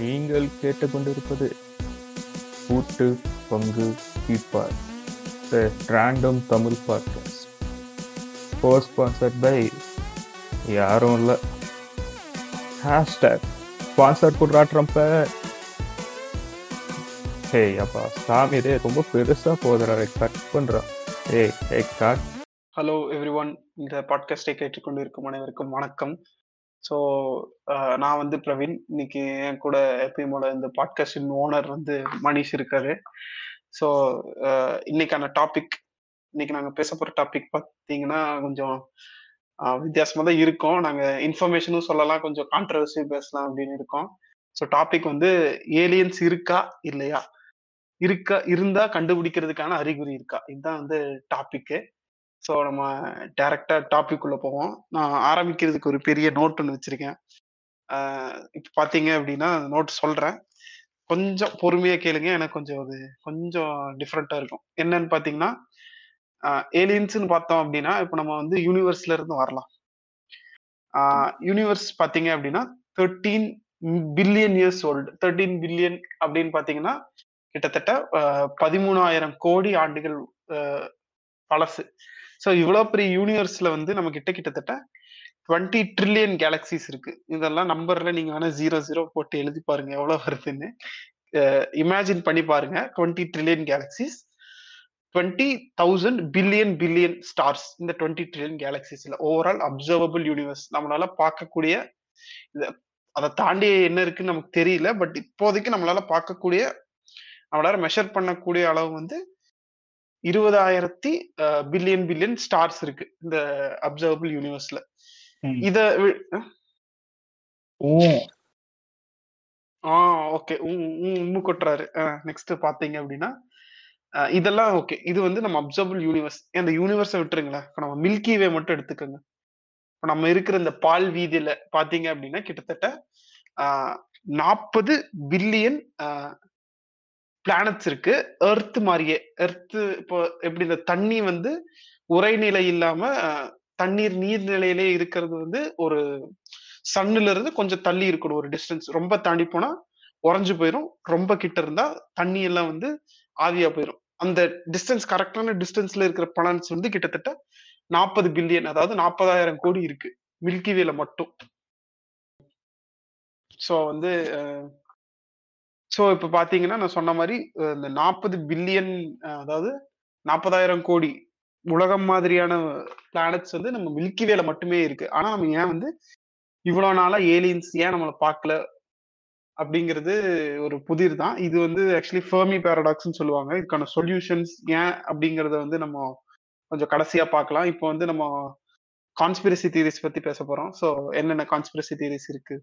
நீங்கள் கேட்டுக்கொண்டிருப்பது கூட்டு பங்கு கீப்பார் random Tamil podcast co sponsored by யாரும் இல்லை. ஹேஷ்டேக் ஸ்பான்சர் பண்ணுறா ட்ரம்ப்பை ஏய் அப்பா சாமி இதே ரொம்ப பெருசாக போதுடா கட் பண்ணுறான் ஏய் ஏய் காட் ஹலோ எவ்ரி ஒன் இந்த பாட்காஸ்டை கேட்டுக்கொண்டு இருக்கும் அனைவருக்கும் வணக்கம். ஸோ நான் வந்து பிரவீன். இன்னைக்கு என் கூட எப்பயும் போல இந்த பாட்காஸ்டின் ஓனர் வந்து மணிஷ் இருக்காரு. ஸோ இன்னைக்கான டாபிக் இன்னைக்கு நாங்கள் பேச போகிற டாபிக் பார்த்தீங்கன்னா கொஞ்சம் வித்தியாசமாக தான் இருக்கும். நாங்கள் இன்ஃபர்மேஷனும் சொல்லலாம் கொஞ்சம் கான்ட்ரவர்சி பேசலாம் அப்படின்னு இருக்கோம். ஸோ டாபிக் வந்து ஏலியன்ஸ் இருக்கா இல்லையா? இருக்கா இருந்தா கண்டுபிடிக்கிறதுக்கான அறிகுறி இருக்கா? இதுதான் வந்து டாபிக்கு ஸோ நம்ம டைரக்டா டாபிக் உள்ள போவோம். நான் ஆரம்பிக்கிறதுக்கு ஒரு பெரிய நோட் ஒன்று வச்சிருக்கேன். இப்போ பார்த்தீங்க அப்படின்னா நோட் சொல்றேன். கொஞ்சம் பொறுமையா கேளுங்க. எனக்கு கொஞ்சம் அது கொஞ்சம் டிஃப்ரெண்டா இருக்கும். என்னன்னு பார்த்தீங்கன்னா ஏலியன்ஸ்னு பார்த்தோம் அப்படின்னா இப்போ நம்ம வந்து யூனிவர்ஸ்ல இருந்து வரலாம். யூனிவர்ஸ் பார்த்தீங்க அப்படின்னா thirteen billion years old thirteen billion அப்படின்னு பார்த்தீங்கன்னா கிட்டத்தட்ட பதிமூணாயிரம் கோடி ஆண்டுகள் பழசு. ஸோ இவ்வளோ பெரிய யூனிவர்ஸ்ல வந்து நம்ம கிட்ட கிட்டத்தட்ட டுவெண்ட்டி ட்ரில்லியன் கேலக்சிஸ் இருக்கு. இதெல்லாம் நம்பர்ல நீங்க வேணா ஜீரோ ஜீரோ போட்டு எழுதி பாருங்க எவ்வளோ வருதுன்னு. இமேஜின் பண்ணி பாருங்க twenty trillion galaxies twenty thousand billion billion stars இந்த டுவெண்ட்டி ட்ரில்லியன் கேலக்சிஸ்ல ஓவரால் அப்சர்வபிள் யூனிவர்ஸ் நம்மளால பார்க்கக்கூடிய அதை தாண்டி என்ன இருக்குன்னு நமக்கு தெரியல பட் இப்போதைக்கு நம்மளால பார்க்கக்கூடிய நம்மளால மெஷர் பண்ணக்கூடிய அளவு வந்து இருபதாயிரத்தி பில்லியன் பில்லியன் ஸ்டார்ஸ் இருக்கு இந்த அப்சர்வபிள் யூனிவர்ஸ்ல இத ஆ ஓகே உம்மு கொட்டுறாரு. நெக்ஸ்ட் பாத்தீங்க அப்படின்னா இதெல்லாம் ஓகே இது வந்து நம்ம அப்சர்வபிள் யூனிவர்ஸ் அந்த யூனிவர்ஸை விட்டுருங்களேன். இப்போ நம்ம மில்கி வே மட்டும் எடுத்துக்கோங்க. இப்போ நம்ம இருக்கிற இந்த பால் வீதியில பாத்தீங்க அப்படின்னா கிட்டத்தட்ட நாற்பது பில்லியன் பிளானட்ஸ் இருக்கு. எர்த் மாதிரியே எர்த் இப்போ எப்படி இந்த தண்ணி வந்து உரைநிலை இல்லாம தண்ணீர் நீர்நிலையிலே இருக்கிறது வந்து ஒரு சன்னுல இருந்து கொஞ்சம் தள்ளி இருக்கணும் ஒரு டிஸ்டன்ஸ் ரொம்ப தாண்டி போனா உறைஞ்சு போயிடும் ரொம்ப கிட்ட இருந்தா தண்ணி எல்லாம் வந்து ஆவியா போயிடும் அந்த டிஸ்டன்ஸ் கரெக்டான டிஸ்டன்ஸ்ல இருக்கிற பிளானட்ஸ் வந்து கிட்டத்தட்ட நாற்பது பில்லியன் அதாவது நாற்பதாயிரம் கோடி இருக்கு. மில்கி வேல மட்டும். ஸோ வந்து ஸோ இப்போ பார்த்தீங்கன்னா நான் சொன்ன மாதிரி இந்த நாற்பது பில்லியன் அதாவது நாற்பதாயிரம் கோடி உலகம் மாதிரியான பிளானட்ஸ் வந்து நம்ம மில்கி வேல மட்டுமே இருக்கு. ஆனா நம்ம ஏன் வந்து இவ்வளவு நாளா ஏலியன்ஸ் ஏன் நம்மளை பார்க்கல அப்படிங்கிறது ஒரு புதிர் தான். இது வந்து ஆக்சுவலி ஃபர்மி பேரடாக்ஸ்னு சொல்லுவாங்க. இதுக்கான சொல்யூஷன்ஸ் ஏன் அப்படிங்கறத வந்து நம்ம கொஞ்சம் கடைசியா பார்க்கலாம் இப்போ வந்து நம்ம கான்ஸ்பிரசி தியரிஸ் பத்தி பேச போறோம். ஸோ என்னென்ன கான்ஸ்பிரசி தியரிஸ் இருக்கு?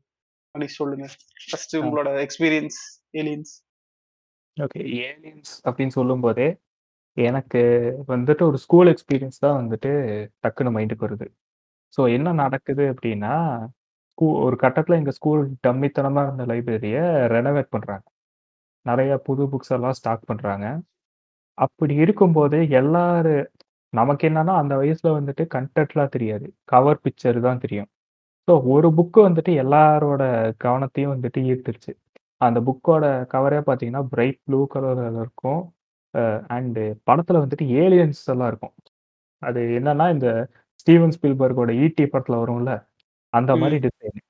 அப்படி சொல்லுங்க. ஃபர்ஸ்ட் உங்களோட எக்ஸ்பீரியன்ஸ் ஏலியன்ஸ் ஓகே ஏலியன்ஸ் அப்படின்னு சொல்லும் போதே எனக்கு வந்துட்டு ஒரு ஸ்கூல் எக்ஸ்பீரியன்ஸ் தான் வந்துட்டு டக்குன்னு மைண்டுக்கு வருது. ஸோ என்ன நடக்குது அப்படின்னா ஸ்கூ ஒரு கட்டத்தில் எங்கள் ஸ்கூல் டம்மித்தனமாக இருந்த லைப்ரரியை ரெனோவேட் பண்ணுறாங்க நிறைய புது புக்ஸ் எல்லாம் ஸ்டாக் பண்ணுறாங்க அப்படி இருக்கும்போது எல்லாரு நமக்கு என்னன்னா அந்த வயசுல வந்துட்டு கண்டென்ட்லாம் தெரியாது. கவர் பிக்சர் தான் தெரியும். ஸோ ஒரு புக்கு வந்துட்டு எல்லாரோட கவனத்தையும் வந்துட்டு ஈர்த்துருச்சு. அந்த புக்கோட கவரே பார்த்தீங்கன்னா பிரைட் ப்ளூ கலரில் இருக்கும். அண்டு படத்தில் வந்துட்டு ஏலியன்ஸ் எல்லாம் இருக்கும். அது என்னன்னா இந்த ஸ்டீவன் ஸ்பீல்பர்கோட ஈடி படத்தில் வரும்ல அந்த மாதிரி டிசைன்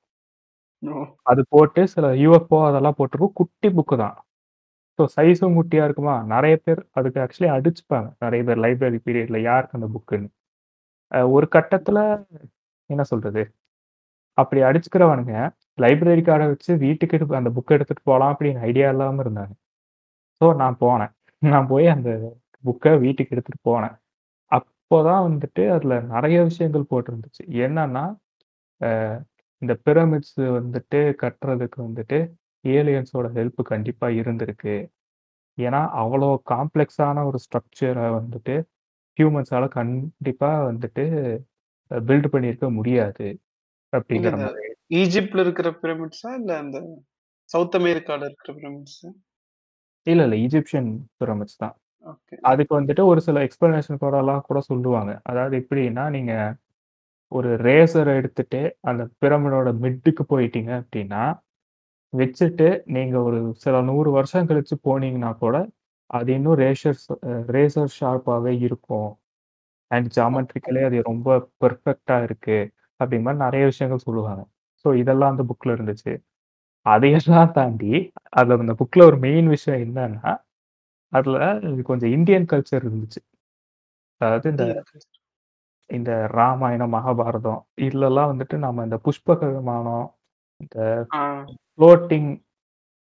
அது போட்டு சில யூஎஃப்ஓ அதெல்லாம் போட்டிருக்கும். குட்டி புக்கு தான். ஸோ சைஸும் குட்டியா இருக்குமா? நிறைய பேர் அதுக்கு ஆக்சுவலி அடிச்சுப்பாங்க. நிறைய பேர் லைப்ரரி பீரியட்ல யாருக்கு அந்த புக்குன்னு ஒரு கட்டத்தில் என்ன சொல்றது? அப்படி அடிச்சுக்கிறவனுங்க லைப்ரரி கார்டை வச்சு வீட்டுக்கு அந்த புக் எடுத்துட்டு போகலாம் அப்படின்னு ஐடியா இல்லாமல் இருந்தாங்க. ஸோ நான் போனேன். நான் போய் அந்த புக்கை வீட்டுக்கு எடுத்துட்டு போனேன். அப்போதான் வந்துட்டு அதில் நிறைய விஷயங்கள் போட்டிருந்துச்சு. என்னன்னா இந்த பிரமிட்ஸ் வந்துட்டு கட்டுறதுக்கு வந்துட்டு ஏலியன்ஸோட ஹெல்ப் கண்டிப்பாக இருந்திருக்கு. ஏன்னா அவ்வளோ காம்ப்ளெக்ஸான ஒரு ஸ்ட்ரக்சரை வந்துட்டு ஹியூமன்ஸால கண்டிப்பாக வந்துட்டு பில்ட் பண்ணியிருக்க முடியாது. அப்படிங்கிற மாதிரி. ஈஜிப்ட்ல இருக்கிற பிரமிட்ஸா இல்ல அந்த சவுத் அமெரிக்கால இருக்கிற பிரமிட்ஸ் இல்ல இல்ல ஈஜிப்சியன் பிரமிட்ஸ் தான் அதுக்கு வந்துட்டு ஒரு சில எக்ஸ்பிளனேஷன் கூட எல்லாம் கூட சொல்லுவாங்க அதாவது எப்படின்னா நீங்க ஒரு ரேசர் எடுத்துட்டு அந்த பிரமிடோட மிட்டுக்கு போயிட்டீங்க அப்படின்னா வச்சுட்டு நீங்க ஒரு சில 100 வருஷம் கழிச்சு போனீங்கன்னா கூட, அது இன்னும் ரேஷர்ஸ் அ ரேசர் ஷார்ப்பாவே இருக்கும். அண்ட் ஜியோமெட்ரிக்கலி அது ரொம்ப பெர்ஃபெக்ட்டா இருக்கு. அப்படிங்கிற மாரி நெறைய விஷயங்கள் சொல்லுவாங்க. ஸோ இதெல்லாம் அந்த புக்ல இருந்துச்சு. அதையெல்லாம் தாண்டி, அதுல அந்த புக்ல ஒரு மெயின் விஷயம் என்னன்னா, அதுல கொஞ்சம் இந்தியன் கல்ச்சர் இருந்துச்சு. அதாவது இந்த. இந்த ராமாயணம், மகாபாரதம் இதுலலாம் வந்துட்டு நம்ம இந்த புஷ்பக விமானம், இந்த. ஃப்ளோட்டிங்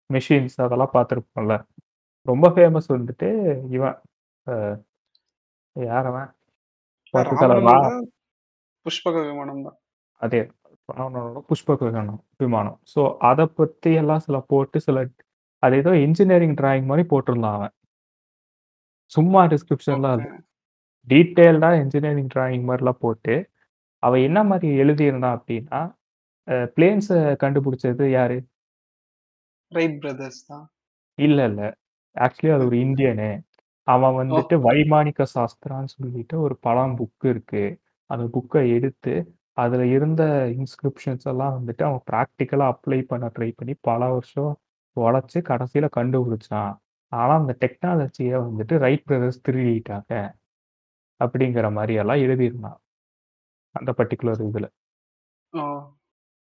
மெஷின்ஸ் அதெல்லாம் பார்த்திருப்போம்ல. ரொம்ப ஃபேமஸ் வந்துட்டு இவன் அ யார் அவன்? பத்து தல ரா ராவணனோட புஷ்பக விமானம் தான். அதே ராவணனோட புஷ்பக விமானம் விமானம். ஸோ அத பத்தி எல்லாம் சில போட்டு சில அது ஏதோ இன்ஜினியரிங் டிராயிங் மாரி போட்டிருந்தான் அவன். சும்மா டிஸ்கிரிப்ஷன்லாம் ஓகே. இல்ல. டீட்டெயில்டா இன்ஜினியரிங் டிராயிங் மாரிலாம் போட்டு, அவன் என்ன மாரி எழுதியிருந்தான் அப்படின்னா, பிளேன்ஸ கண்டுபிடிச்சது யாரு? ரைட் பிரதர்ஸ் தான். இல்ல, இல்ல. ஆக்சுவலி அது ஒரு இந்தியனு. அவன்! வந்துட்டு வைமானிக சாஸ்திரான்னு சொல்லிட்டு ஒரு பழம் புக் இருக்கு. அந்த புக்க எடுத்து, அதுல இருந்த இன்ஸ்கிரிப்ஷன்ஸ் எல்லாம் வந்துட்டு அவன் பிராக்டிகலா அப்ளை பண்ண ட்ரை பண்ணி பல வருஷம் உழைச்சு கடைசியில கண்டுபிடிச்சான். ஆனா அந்த டெக்னாலஜிய வந்துட்டு ரைட் பிரதர்ஸ் திருடிட்டாங்க. அப்படிங்கிற மாரி எல்லாம் எழுதியிருந்தான். அந்த பர்ட்டிகுலர் இதுல.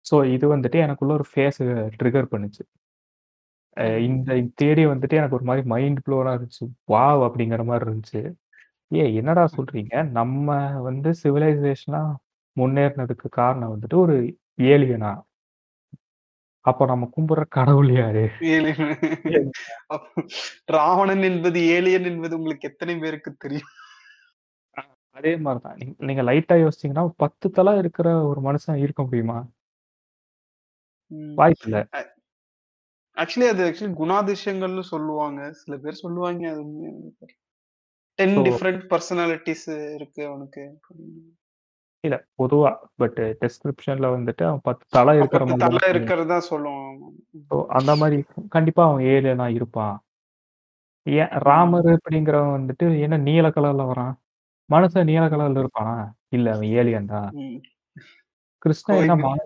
ஸோ இது வந்துட்டு எனக்குள்ள ஒரு ஃபேஸ ட்ரிகர் பண்ணுச்சு. இந்த தியரி வந்துட்டு எனக்கு ஒரு மாரி மைண்ட் ப்ளோனா இருந்துச்சு. வாவ்! அப்படிங்கிற மாரி இருந்துச்சு. ஏய் என்னடா சொல்றீங்க? நம்ம வந்து சிவிலைசேஷனா முன்னேறினதுக்கு காரணம் வந்துட்டு ஒரு ஏலியனா? அப்ப நம்ம கும்பிடுற கடவுள் யாரு? ஏலியன். ராவணன் என்பது ஏலியன் என்பது உங்களுக்கு எத்தனை பேருக்கு தெரியும்? அ அதே மாரி தான். நீங்க லைட்டா யோசிச்சீங்கன்னா, 10 தல இருக்கிற ஒரு மனுஷன் இருக்க முடியுமா? ம். வாய்ப்பில்ல. அ ஆக்சுவலி அது ஆக்சுவலி குணாதிசயங்கள்னு சொல்லுவாங்க. சில பேர் சொல்லுவாங்க. அது உண்மையா என்னன்னு தெரியல. 10 ஸோ டிஃபரண்ட் பெர்சனாலிட்டீஸ் இருக்கு அவனுக்கு. இல்ல பொதுவா. பட் டிஸ்கிரிப்ஷன்ல வந்துட்டு அவன் 10 தல இருக்கிற 10 மாரி தல தான் சொல்லியிருந்தான். இருக்கிறதா சொல்லுவான். ம். ஸோ அந்த மாரி கண்டிப்பா அவன் ஏலியனா இருப்பான். ஏன். ராமர் அப்படிங்கிறவன் வந்துட்டு என்ன நீல கலர்ல வரான்? மனுஷன் நீல. கலர்ல இருப்பானா? இல்ல அவன் ஏலியன் தான். ம். கிருஷ்ணன் என்ன. மலை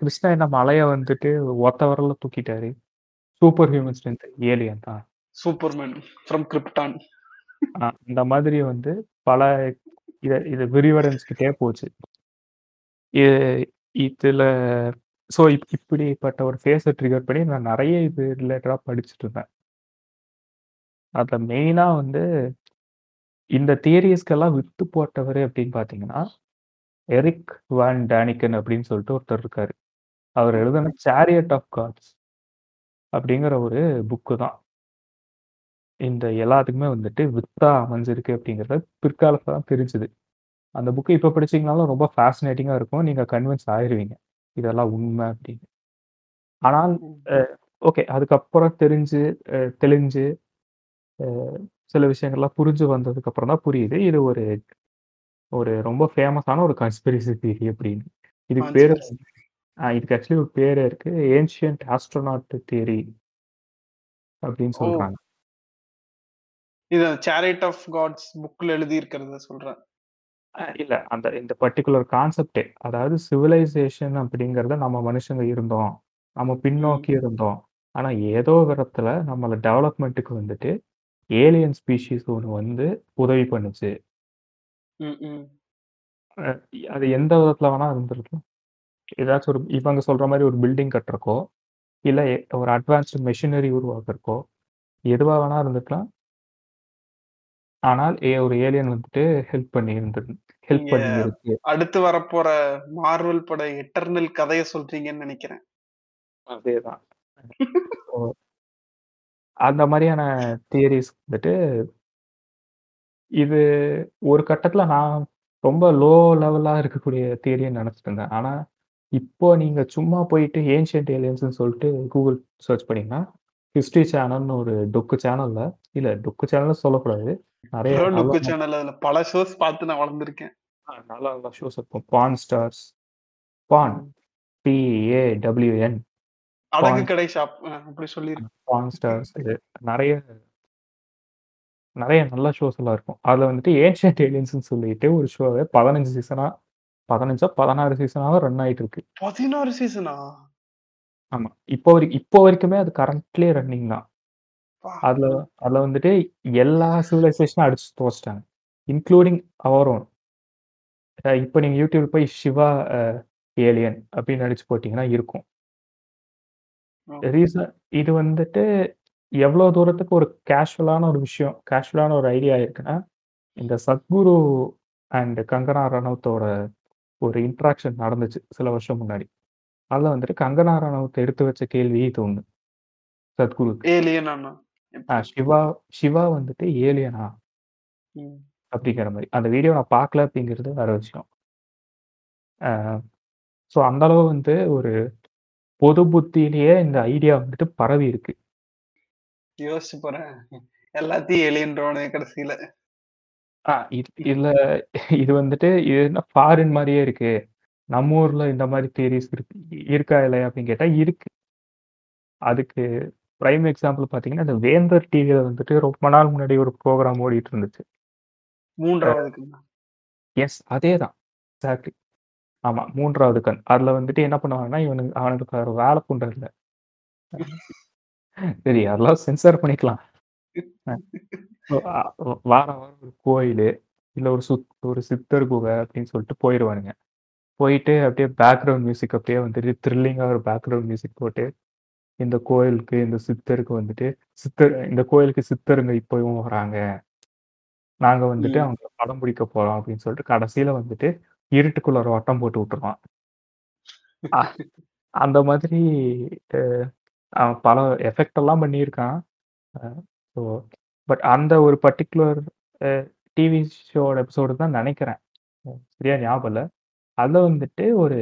கிருஷ்ணன் என்ன மலைய வந்துட்டு ஒத்த விரல்ல தூக்கிட்டாரு. சூப்பர் ஹியூமன் ஸ்ட்ரென்த் ஏலியன் தான். Superman from Krypton. அ இந்த மாதிரி வந்து பல இதை இது விரிவடைஞ்சுக்கிட்டே போச்சு. இது இதுல ஸோ இப் இப்படிப்பட்ட ஒரு ஃபேஸை ட்ரிகர் பண்ணி நான் நிறைய இது ரிலேட்டடாக படிச்சுட்டு இருந்தேன். அதில் மெயினா வந்து இந்த தியரீஸ்க்கெல்லாம் விற்று போட்டவர் அப்படின்னு பார்த்தீங்கன்னா, எரிக் வான் டேனிக்கன் அப்படின்னு சொல்லிட்டு ஒருத்தர் இருக்காரு. அவர் எழுதின சேரியட் ஆஃப் காட்ஸ் அப்படிங்கிற ஒரு புக்கு தான். இந்த எல்லாத்துக்குமே வந்துட்டு வித்தா அமைஞ்சிருக்கு அப்படிங்கிறது பிற்காலத்துல தான் தெரிஞ்சது. அந்த புக்க இப்ப படிச்சீங்கனாலும் ரொம்ப ஃபேசினேட்டிங்கா இருக்கும். நீங்க கன்வின்ஸ் ஆயிருவீங்க. இதெல்லாம் உண்மை அப்படின்னு. ஆனால் ம். அ ஓகே. அதுக்கப்புறம் தெரிஞ்சு அ தெளிஞ்சு அ சில விஷயங்கள்லாம் புரிஞ்சு வந்ததுக்கு அப்புறம் தான் புரியுது. இது ஒரு ஒரு ரொம்ப ஃபேமஸான ஒரு கன்ஸ்பிரசி தியரி அப்படின்னு. இதுக்கு பேரு கான்ஸ்பிரசி. அ இதுக்கு ஆக்சுவலி ஒரு பேரே இருக்கு. ஏன்ஷியன்ட் ஆஸ்ட்ரோநாட் தியரி அப்படின்னு ஓ! சொல்றாங்க. இது சாரியட் ஆஃப் காட்ஸ் புக்ல எழுதி இருக்கிறத சொல்றேன். இல்ல. அந்த இந்த பர்ட்டிகுலர் கான்செப்ட்டே. அதாவது சிவிலைசேஷன் அப்படிங்கிறத நம்ம மனுஷங்க இருந்தோம். நம்ம. பின்னோக்கி இருந்தோம். ஆனா ஏதோ விதத்துல நம்மள டெவலப்மென்ட்க்கு வந்துட்டு ஏலியன் ஸ்பீஷீஸ் ஒண்ணு வந்து உதவி பண்ணுச்சு. அது எந்த விதத்துல வேணா இருந்திருக்கலாம். ஏதாச்சும் ஒரு இவங்க சொல்ற மாரி ஒரு பில்டிங் கட்டுறக்கோ, இல்ல ஒரு அட்வான்ஸ்ட் மெஷினரி உருவாக்குறக்கோ, எதுவா வேணா இருந்திருக்கலாம். ஆனால் ஏ ஒரு ஏலியன் வந்துட்டு ஹெல்ப் பண்ணி இருந்தது ஹெல்ப் பண்ணி இருக்கு. அடுத்து வரப்போற மார்வெல் பட எட்டர்னல் கதைய சொல்றீங்கன்னு நெனைக்கிறேன். அதேதான். அந்த மாரியான தியரீஸ் வந்துட்டு இது ஒரு கட்டத்துல நான் ரொம்ப லோ லெவலா இருக்கக்கூடிய தியரின்னு நெனச்சுட்டு இருந்தேன். ஆனா, இப்போ நீங்க சும்மா போயிட்டு ஏன்ஷியன்ட் ஏலியன்ஸ்ன்னு சொல்லிட்டு கூகுள் சர்ச் பண்ணீங்கன்னா, ஹிஸ்டரி சேனல்னு ஒரு டொக்கு சேனல்ல இல்ல டொக்கு சேனல்னு சொல்லக்கூடாது. நெறைய லுக்கு சேனல் அதுல பல ஷோஸ் பார்த்து நான் வளர்ந்துருக்கேன். நல்ல நல்ல ஷோஸ் இருக்கும். Pawn stars. பான் ம். பி-ஏ-டபிள்யூ-என். அடகு பான் கடை ஷாப். அப்படி சொல்லிரு. பான் ஸ்டார்ஸ் இது நெறைய நெறைய நல்ல ஷோஸ் எல்லாம் இருக்கும். அதுல வந்துட்டு ஏன்ஷியன்ட் ஏலியன்ஸ்ன்னு சொல்லிட்டு ஒரு ஷோவ 15 சீசனா 15ஆ 16 சீசனாவா ரன் ஆயிட்டு இருக்கு. 16 சீசனா? ஆமா. இப்போ வரை இப்போ வரைக்குமே அது கரண்ட்லயே ரன்னிங் தான். அதுல. அதுல வந்துட்டு எல்லா சிவிலைசேஷனும் அடிச்சு துவச்சுட்டாங்க. இன்க்ளூடிங் அவர் ஓன். இப்ப நீங்க யூடியூப்ல போய் சிவா ஏலியன் அப்படின்னு அடிச்சு போட்டீங்கன்னா இருக்கும். ரீசன் இது வந்துட்டு எவ்வளோ தூரத்துக்கு ஒரு கேஷுவலான ஒரு விஷயம், கேஷுவலான ஒரு ஐடியா இருக்குன்னா, இந்த சத்குரு அண்ட் கங்கனா ரனௌத்தோட ஒரு இன்டராக்ஷன் நடந்துச்சு சில வருஷம் முன்னாடி. அதுல வந்துட்டு கங்கனா ரனௌத் எடுத்து வச்ச கேள்வி இது ஒண்ணு. சத்குருக்கு. ஏலியனானா? ஆ? சிவா சிவா வந்துட்டு ஏலியனா? ம். அப்படிங்கிற மாரி. அந்த வீடியோ நான் பார்க்கல அப்படிங்கிறது வேற விஷயம். ஆ ஸோ அந்த அளவு வந்து ஒரு பொது புத்தியிலேயே இந்த ஐடியா வந்துட்டு பரவி இருக்கு. யோசிச்சு பாரேன். எல்லாத்தையும் ஏலியன்றுவானுங்க கடைசியில. ஆ இது இதுல இது வந்துட்டு இது என்ன ஃபாரின் மாரியே இருக்கு. நம்ம ஊர்ல இந்த மாரி தியரீஸ் இருக்கு இருக்கா இல்லையா அப்படின்னு கேட்டா இருக்கு. அதுக்கு பிரைம் எக்ஸாம்பிள் பார்த்தீங்கன்னா, இந்த வேந்தர் டிவில வந்துட்டு ரொம்ப நாள் முன்னாடி ஒரு புரோகிராம் ஓடிட்டு இருந்துச்சு. அ 3வது கண்ணா. எஸ் அதேதான். எக்ஸாக்ட்லி. ஆமா 3வது கண். அதுல வந்துட்டு என்ன பண்ணுவாங்கன்னா, இவனுங்க அவனுக்கு வேல பண்றதில்ல. சரி அதெல்லாம் சென்சார் பண்ணிக்கலாம். அ வாரம் ஒரு கோயிலு, இல்ல ஒரு சுத் ஒரு சித்தர் குகை அப்படின்னு சொல்லிட்டு போயிருவானுங்க. போயிட்டு அப்படியே பேக்கிரவுண்ட் மியூசிக் அப்படியே வந்துட்டு த்ரில்லிங்கா ஒரு பேக்கிரவுண்ட் மியூசிக் போட்டு, இந்த கோயிலுக்கு, இந்த சித்தருக்கு வந்துட்டு சித்தர் இந்த கோயிலுக்கு சித்தருங்க இப்பவும் வராங்க. நாங்க வந்துட்டு ம். அவங்கள படம் பிடிக்க போறோம் அப்படின்னு சொல்லிட்டு கடைசியில வந்துட்டு இருட்டுக்குள்ள ஒரு வட்டம் போட்டு விட்டுருவான். அந்த மாதிரி பல எஃபெக்ட் எல்லாம் பண்ணியிருக்கான். ஸோ பட் அந்த ஒரு பர்ட்டிகுலர் அ டிவி ஷோட எபிசோடு தான் நெனைக்கிறேன். சரியா ஞாபகம் இல்ல. அதுல வந்துட்டு ஒரு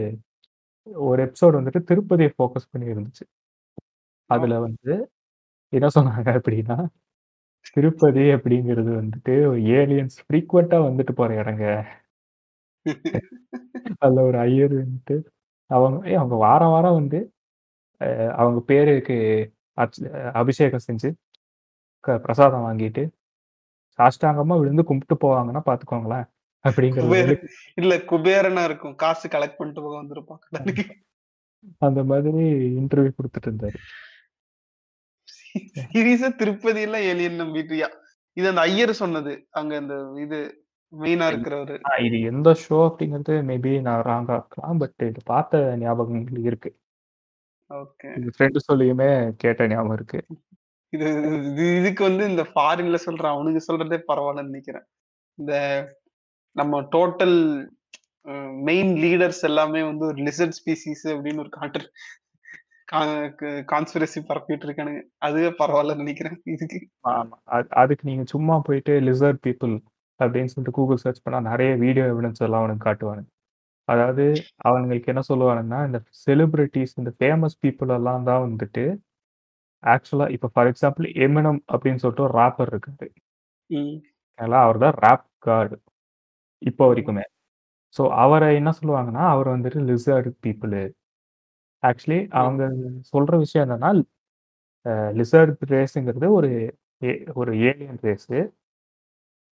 ஒரு எபிசோடு வந்துட்டு திருப்பதிய ஃபோக்கஸ் பண்ணி இருந்துச்சு. அதுல வந்து என்ன சொன்னாங்க அப்படின்னா, திருப்பதி அப்படிங்கிறது வந்துட்டு ஏலியன்ஸ் ஃப்ரீக்வென்ட்டா வந்துட்டு போற இடங்க. அதுல ஒரு ஐயர் வந்துட்டு அவங்க ஏய் அவங்க வாரம் வாரம் வந்து அ அவங்க பேருக்கு அர்ச் அபிஷேகம் செஞ்சு, க பிரசாதம் வாங்கிட்டு, சாஷ்டாங்கமா விழுந்து கும்பிட்டு போவாங்கன்னா பார்த்துக்கோங்களேன். அப்படிங்கிற குபேர லெவலுக்கு இல்ல குபேரனா இருக்கும். காசு கலெக்ட் பண்ணிட்டு போக வந்திருப்பான் கடனுக்கு. அந்த மாதிரி இன்டர்வியூ குடுத்துட்டு இருந்தாரு. சீரியஸா திருப்பதியில ஏலியன் நம்பிட்டியா? இது அந்த ஐயர் சொன்னது. அங்க இந்த இது மெயினா இருக்கிறவரு. இது எந்த ஷோ அப்படிங்கிறது மேபி நான் ராங்கா இருக்கலாம். பட் இது பார்த்த ஞாபகங்கள் இருக்கு. ஓகே. எங்க ஃப்ரெண்ட் சொல்லியுமே கேட்ட ஞாபகம் இருக்கு. இது இது இதுக்கு வந்து இந்த ஃபாரின்ல சொல்ற அவனுங்க சொல்றதே பரவாயில்லன்னு நெனைக்கிறேன். இந்த நம்ம டோட்டல் மெயின் லீடர்ஸ் எல்லாமே வந்து ஒரு லிசர்ட் ஸ்பீசிஸ் அப்படின்னு ஒரு கான்ட்ர் கான்ஸ்பிரசி பரப்பிட்டு இருக்கானுங்க. அதுவே பரவாயில்லன்னு நெனைக்கிறேன் இதுக்கு. ஆமா. அது அதுக்கு நீங்க சும்மா போயிட்டு லிசர்ட் பீப்பிள் அப்படின்னு சொல்லிட்டு கூகுள் சர்ச் பண்ணா நெறைய வீடியோ எவிடன்ஸ் எல்லாம் அவனுங்க காட்டுவானுங்க. அதாவது அவனுங்களுக்கு என்ன சொல்லுவானுங்கன்னா, இந்த செலிபிரிட்டீஸ் இந்த ஃபேமஸ் பீப்பிள் எல்லாம் தான் வந்துட்டு ஆக்சுவலா இப்ப ஃபார் எக்ஸாம்பிள் எமினம் அப்படின்னு சொல்லிட்டு ஒரு ராப்பர் இருக்காரு. ம். ஆக்சுவலா அவர் தான் ராப் காட் இப்போ. வரைக்குமே. ஸோ அவர என்ன சொல்லுவாங்கன்னா, அவர் வந்துட்டு லிசர்ட் பீப்பிளு. ஆக்சுவலி. அவங்க சொல்ற விஷயம் என்னன்னா, லிசர்ட் ரேஸ்ங்கிறது ஒரு ஏ ஒரு ஏலியன் ரேஸு.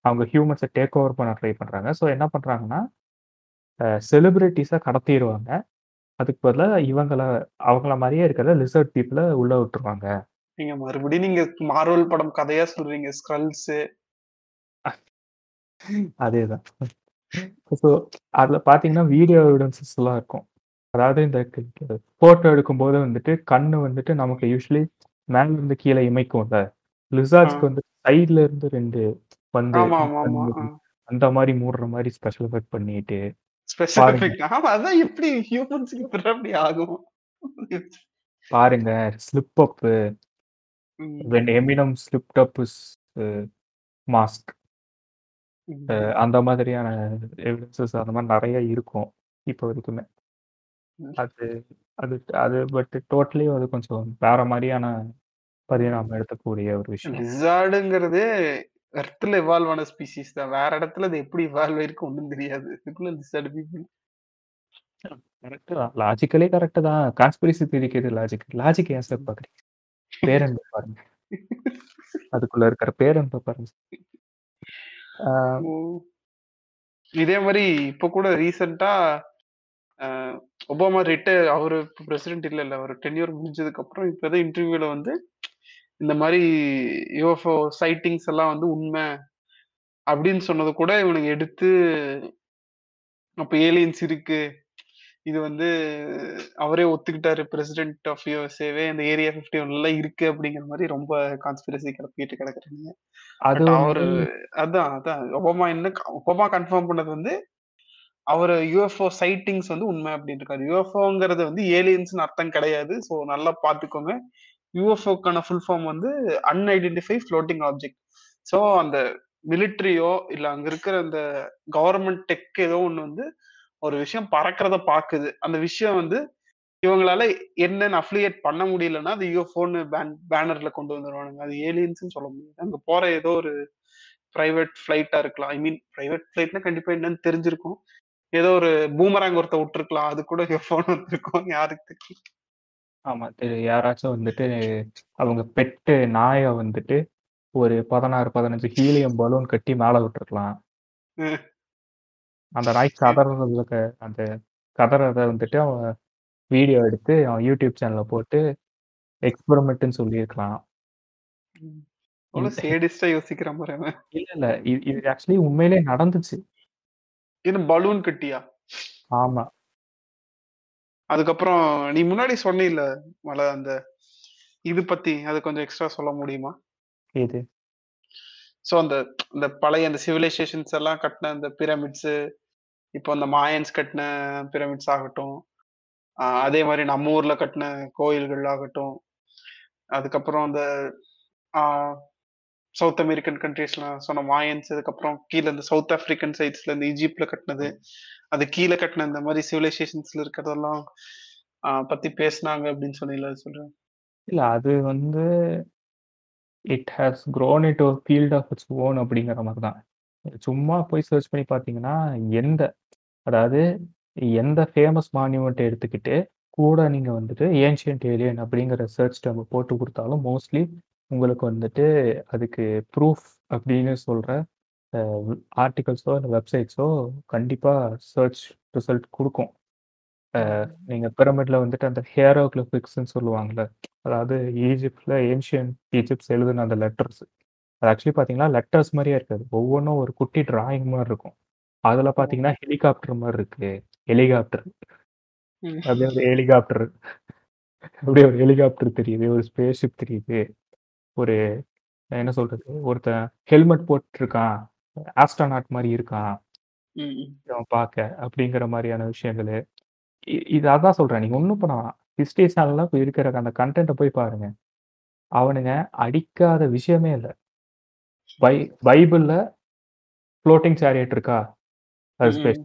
அவங்க ஹியூமன்ஸ டேக் ஓவர் பண்ண ட்ரை பண்றாங்க. ஸோ என்ன பண்றாங்கன்னா, அ செலிபிரிட்டீஸ கடத்திருவாங்க. அதுக்கு பதிலா இவங்கள அவங்கள மாரியே இருக்கிற லிசர்ட் பீப்பிள உள்ள விட்டுருவாங்க. நீங்க மறுபடியும் நீங்க மார்வல் படம் கதையா சொல்றீங்க. ஸ்க்ரல்ஸு. அதேதான். ஸோ அதுல பார்த்தீங்கன்னா, வீடியோ எவிடன்ஸஸ்லாம் இருக்கும். அதாவது இந்த ஃபோட்டோ எடுக்கும்போது வந்துட்டு கண்ணு வந்துட்டு நமக்கு யூசுவலி மேல இருந்து கீழ இமைக்கும்ல. ஆ. லிசார்ட்ஸ்க்கு வந்து சைட்ல இருந்து 2 வந்து ஆமா, ஆமா, கண் ஆமா. ஆ. மூடி அந்த மாரி மூடுற மாரி ஸ்பெஷல் எஃபெக்ட் பண்ணிட்டு ஸ்பெஷல் பாருங்க, எஃபெக்ட். ஆமா அதான் எப்படி ஹியூமன்ஸ்க்கு எப்புட்றா அப்படி ஆகும்? பாருங்க ஸ்லிப் அப்பு ம். When Eminem slipped up mask. ம். அந்த மாதிரியான எவிடன்ஸஸ் அந்த மாரி நெறைய இருக்கும். இப்போ வரைக்குமே. அது அது அது பட் டோட்டலி அது கொஞ்சம் வேற மாரியான பரிணாமம் எடுக்கக்கூடிய ஒரு விஷயம். லிசார்டுங்கிறதே எர்த்ல இவால்வ் ஆன ஸ்பீசிஸ் தான். வேற இடத்துல அது எப்படி இவால்வ் ஆயிருக்கு ஒண்ணும் தெரியாது. இதுக்குள்ள லிசார்ட் பீப்பிள். கரெக்ட் தான். லாஜிக்கலே கரெக்ட் தான். கான்ஸ்பிரசி தியரிக்கு எது லாஜிக்? லாஜிக் ஏன் சார் பார்க்குறீங்க? பேரன்ப பாருங்க. அதுக்குள்ள இருக்கிற பேரன்ப பாருங்க. இதே மாரி இப்ப கூட ரீசென்ட்டா அ ஒபாமா ரிட்டயர் அவரு பிரசிடென்ட் இல்லல்ல. அவரு டென்யூர் முடிஞ்சதுக்கப்புறம் இப்ப ஏதோ இன்டர்வியூல வந்து இந்த மாரி யுஎஃப்ஓ சைட்டிங்ஸ் எல்லாம் வந்து உண்ம. அப்படின்னு சொன்னத கூட இவனுங்க எடுத்து அப்ப ஏலியன்ஸ் இருக்கு. இது வந்து அவரே ஒத்துக்கிட்டாரு பிரசிடென்ட் ஆஃப் யுஎஸ்ஏவே இந்த ஏரியா 51ல இருக்கு அப்படிங்கிற மாரி ரொம்ப கான்ஸ்பிரசி கிளப்பிட்டு கிடக்குறானுங்க. அது அவரு அதான், அதான். ஒபாமா என்ன ஒபாமா கன்ஃபார்ம் பண்ணது வந்து, அவர் யூஎஃப்ஓ சைட்டிங்ஸ் வந்து உண்மை அப்படின்னு இருக்காரு. யூஎஃப்ஓங்கிறது வந்து ஏலியன்ஸ்னு அர்த்தம் கிடையாது. ஸோ நல்லா பார்த்துக்கோங்க. யூஎஃப்ஓக்கான ஃபுல் ஃபார்ம் வந்து அன்ஐடென்டிஃபை ஃப்ளோட்டிங் ஆப்ஜெக்ட். ஸோ அந்த மிலிட்டரியோ இல்லை அங்கே இருக்கிற அந்த கவர்மெண்ட் டெக் ஏதோ ஒன்று வந்து ஒரு விஷயம் பறக்கிறத பார்க்குது அந்த விஷயம் வந்து இவங்களால என்னன்னு அஃபிலியேட் பண்ண முடியலன்னா, அது யூஎஃப்ஓன்னு பேன் பேனர்ல கொண்டு வந்துருவானுங்க. அது ஏலியன்ஸ்னு சொல்ல முடியாது. அங்கே போற ஏதோ ஒரு பிரைவேட் ஃப்ளைட்டாக இருக்கலாம். ஐ மீன் பிரைவேட் ஃப்ளைட்னா கண்டிப்பா என்னன்னு தெரிஞ்சிருக்கும். ஏதோ ஒரு பூமராங் ஒருத்தன் விட்டுருக்கலாம். அது கூட யுஎஃப்ஓன்னு வந்திருக்கும். யாருக்கு தெரியும்? ஆமா. தெரி யாராச்சும் வந்துட்டு அவங்க பெட்டு நாய வந்துட்டு ஒரு 16, 15 ஹீலியம் பலூன் கட்டி மேல விட்டுருக்கலாம். அந்த நாய். கதறதுல அந்த கதறத வந்துட்டு அவன் வீடியோ எடுத்து அவன் யூடியூப் சேனல்ல போட்டு எக்ஸ்பெரிமெண்ட்ன்னு சொல்லியிருக்கலாம். ம். எவ்வளோ இந்த சேடிஸ்ட்டா யோசிக்கிறான் பாரு அவன். இல்ல, இல்ல. இது ஆக்சுவலி உண்மையிலேயே நடந்துச்சு. என்ன பலூன் கட்டியா? ஆமா. அதுக்கப்புறம் நீ முன்னாடி சொன்னீல்ல, மல அந்த இது பத்தி அது கொஞ்சம் எக்ஸ்ட்ரா சொல்ல முடியுமா? எது? ஸோ அந்த அந்த பழைய அந்த சிவிலைசேஷன்ஸ் எல்லாம் கட்டின அந்த பிரமிட்ஸு, இப்போ அந்த மாயன்ஸ் கட்டின பிரமிட்ஸ் ஆகட்டும், அதே மாரி நம்ம ஊர்ல கட்டின கோயில்கள் ஆகட்டும், அதுக்கப்புறம் அந்த சவுத் அமெரிக்கன் கண்ட்ரீஸ்ல சொன்ன மாயன்ஸ், அதுக்கப்புறம் கீழ இந்த சவுத் ஆஃப்ரிக்கன் சைட்ஸ்ல இந்த ஈஜிப்ட்ல கட்டினது, அது கீழ கட்டின இந்த மாரி சிவிலைசேஷன்ஸ்ல இருக்கிறதெல்லாம் பத்தி பேசுனாங்க அப்படின்னு சொன்னீல, அது சொல்றேன். இல்ல அது வந்து it has grown into a field of its own அப்படிங்கிற மாரி தான். சும்மா போய் சர்ச் பண்ணி பார்த்தீங்கன்னா, எந்த அதாவது எந்த ஃபேமஸ் மான்யூமென்ட் எடுத்துக்கிட்டு, கூட நீங்க வந்துட்டு ஏன்ஷியன்ட் ஏலியன் அப்படிங்கிற சர்ச் டெர்ம் போட்டு குடுத்தாலும் மோஸ்ட்லி உங்களுக்கு வந்துட்டு அதுக்கு ப்ரூஃப் அப்படின்னு சொல்ற அ ஆர்டிகிள்ஸோ, இல்ல வெப்சைட்ஸோ கண்டிப்பா சர்ச் ரிசல்ட் குடுக்கும். அ நீங்க பிரமிட்ல வந்துட்டு அந்த ஹியரோகிளிபிக்ஸ்ன்னு சொல்லுவாங்கல்ல. அதாவது ஈஜிப்ட்ல ஏன்ஷியன்ட் ஈஜிப்ட்ஸ் எழுதுன அந்த லெட்டர்ஸ். அது ஆக்சுவலி பார்த்தீங்கன்னா, லெட்டர்ஸ் மாரியே இருக்காது. ஒவ்வொன்னும் ஒரு குட்டி டிராயிங் மாரி இருக்கும். அதுல! பார்த்தீங்கன்னா, ஹெலிகாப்டர் மாரி இருக்கு. ஹெலிகாப்டர். அப்படியே ஒரு ஹெலிகாப்டர். அப்படியே ஒரு ஹெலிகாப்டர் தெரியுது. ஒரு ஸ்பேஸ் ஷிப் தெரியுது. ஒரு என்ன சொல்றது? ஒருத்தன் ஹெல்மெட் போட்டுருக்கான். ஆஸ்ட்ரோநாட் மாரி இருக்கான். இவன் பாக்க அப்படிங்கிற மாரியான விஷயங்களு. இது அதான் சொல்றேன். நீங்க ஒண்ணும் பண்ண வேணாம். ஹிஸ்டரி சேனல்ல போய் இருக்கிற அந்த கன்டென்ட்ட போய் பாருங்க. அவனுங்க அடிக்காத விஷயமே இல்ல. பை பைபிள்ல ஃப்ளோட்டிங் சேரியட் இருக்கா? அது ஸ்பேஸ்.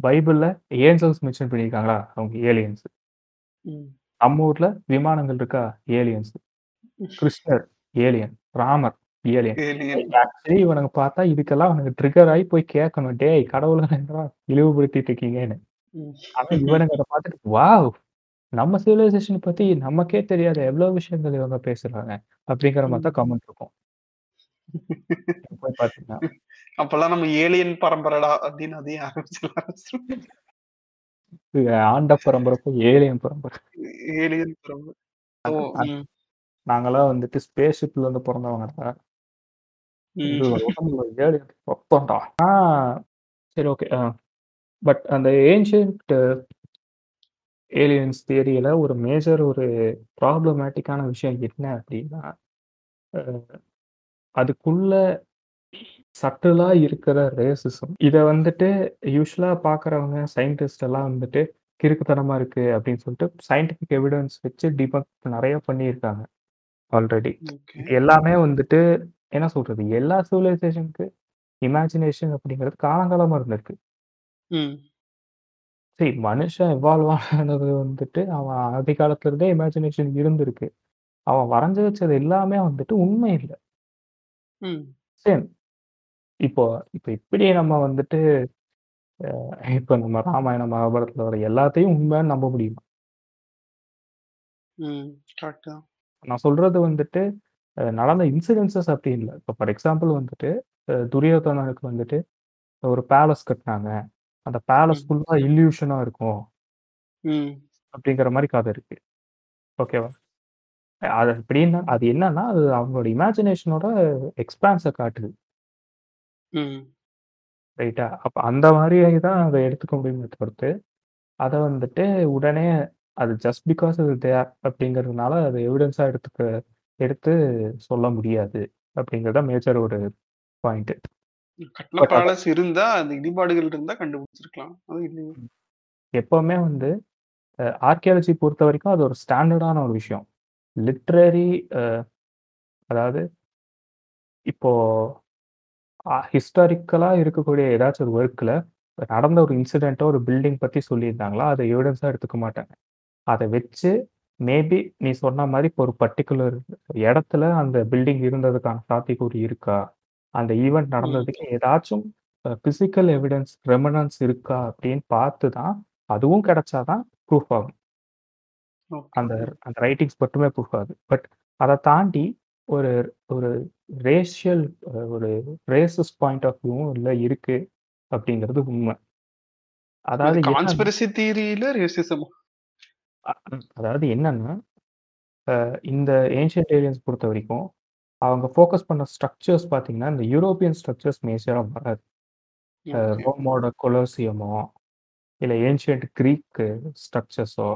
பைபிள்ல ஏஞ்சல்ஸ் மென்ஷன் பண்ணியிருக்காங்களா? அவங்க ஏலியன்ஸ். நம்ம ஊர்ல விமானங்கள் இருக்கா? ஏலியன்ஸ். கிருஷ்ணர் ஏலியன். ராமர் ஏலியன். ஆக்சுவலி இவனுங்க பார்த்தா இதுக்கெல்லாம் அவனுங்க ட்ரிகர் ஆயி போய் கேட்கணும். டேய் கடவுள இழிவுபடுத்திட்டு இருக்கீங்கன்னு. ஆனா இவனுங்க அத பார்த்துட்டு வாவ்! நம்ம சிவிலைசேஷன் பத்தி நமக்கே தெரியாத எவ்வளோ விஷயங்கள் இவங்க பேசுறாங்க. அப்படிங்கிற மாரி ம். தான் கமெண்ட் இருக்கும். அப்பல்லாம் நம்ம ஏலியன் பரம்பரடா அப்படின்னு அதையும் ஆரம்பிச்சிடலாம். ஆண்ட பரம்பரை போய் ஏலியன் பரம்பரை. ஏலியன் பரம்பரை. ஓ! ம். நாங்கலாம் வந்துட்டு ஸ்பேஸ் ஷிப்ல இருந்து ஏலியன் ரத்தம்டா. ஆ சரி ஓகே. பட் அந்த ஏன்ஷியன்ட் ஏலியன்ஸ் தியரியில ஒரு மேஜர் ஒரு ப்ராப்ளமேட்டிக்கான விஷயம் என்ன அப்படின்னா, அதுக்குள்ள சட்டிலா இருக்கிற ரேசிசம். இத வந்துட்டு யூசுவலா பார்க்குறவங்க சயின்டிஸ்ட் எல்லாம் வந்துட்டு கிறுக்குத்தனமா இருக்கு அப்படின்னு சொல்லிட்டு சயின்டிஃபிக் எவிடன்ஸ் வச்சு டிபங்க் நெறைய பண்ணியிருக்காங்க. ஆல்ரெடி. ஓகே. எல்லாமே வந்துட்டு என்ன சொல்றது? எல்லா சிவிலைசேஷனுக்கு இமேஜினேஷன் அப்படிங்கிறது காலங்காலமா இருந்திருக்கு. ம். சரி மனுஷன் எவால்வ் ஆனது வந்துட்டு அவன் ஆதி காலத்துல இருந்தே இமேஜினேஷன் இருந்திருக்கு. அவன் வரைஞ்சு வச்சது எல்லாமே வந்துட்டு உண்மை இல்ல. ம். சேம். இப்போ இப்ப இப்படி நம்ம வந்துட்டு அ இப்ப நம்ம ராமாயணம், மகாபாரதத்துல வர எல்லாத்தையும் உண்மைன்னு நம்ப முடியுமா? ம். கரெக்ட் தான். நான் சொல்றது வந்துட்டு நடந்த இன்சிடென்ஸஸ் அப்படி இல்ல. இப்ப ஃபார் எக்ஸாம்பிள் வந்துட்டு துரியோதனனுக்கு வந்துட்டு ஒரு பேலஸ் கட்டுனாங்க. அந்த பேலஸ் ம். ஃபுல்லா இல்யூஷனா இருக்கும். அப்படிங்கிற மாரி கதை இருக்கு. ஓகேவா? அது எப்படின்னா அது என்னன்னா, அது அவங்களோட இமேஜினேஷனோட எக்ஸ்பான்ஸ காட்டுது. ரைட்டா? அப்ப அந்த மாரி தான் அத எடுத்துக்க முடியுமே தவிர்த்து, அத வந்துட்டு உடனே அது ஜஸ்ட் பிகாஸ் அது தேர் அப்படிங்கிறதுனால அத எவிடன்ஸா எடுத்துக்க எடுத்து சொல்ல முடியாது. அப்படிங்கிறது மேஜர் ஒரு பாயிண்ட். இருந்தா, அந்த இடிபாடுகள் இருந்தா கண்டுபிடிச்சிருக்கலாம். அது. எப்பவுமே வந்து அ ஆர்க்கியாலஜி பொறுத்தவரைக்கும் அது ஒரு ஸ்டாண்டர்டான ஒரு விஷயம். லிட்ரரி அதாவது இப்போ ஹிஸ்டாரிக்கலா இருக்கக்கூடிய ஏதாச்சும் ஒரு ஒர்க்ல நடந்த ஒரு இன்சிடென்ட்டோ, ஒரு பில்டிங் பத்தி சொல்லியிருந்தாங்களா, அத எவிடன்ஸா எடுத்துக்க மாட்டாங்க. அத வச்சு மேபி நீ சொன்ன மாரி இப்போ ஒரு பர்ட்டிகுலர் இடத்துல அந்த பில்டிங் இருந்ததுக்கான சாத்தியக்கூறு இருக்கா? அந்த ஈவென்ட் ம். நடந்ததுக்கு ஏதாச்சும் பிசிக்கல் எவிடன்ஸ் ரெமனன்ஸ் இருக்கா? அப்படின்னு பார்த்து தான் அதுவும் கிடைச்சா தான் ப்ரூஃப் ஆகும். அந்த அந்த ரைட்டிங்ஸ் மட்டுமே ப்ரூஃப் ஆகுது. பட் அத தாண்டி ஒரு ஒரு ரேஷியல் ஒரு ரேசிஸ்ட் பாயிண்ட் ஆஃப் வியூவும் உள்ள இருக்கு அப்படிங்கிறது உண்ம. அதாவது கான்ஸ்பிரசி தியரியில ரேசிசமா? அதாவது என்னன்னா, அ இந்த ஏன்ஷியன்ட் ஏலியன்ஸ் பொறுத்தவரைக்கும், அவங்க ஃபோக்கஸ் பண்ண ஸ்ட்ரக்சர்ஸ் பார்த்தீங்கன்னா, இந்த யூரோப்பியன் ஸ்ட்ரக்சர்ஸ் மேஜரா வராது. அ ஓகே. ரோமோட கொலோசியமோ, இல்ல ஏன்ஷியன்ட் கிரீக் ஸ்ட்ரக்சர்ஸோ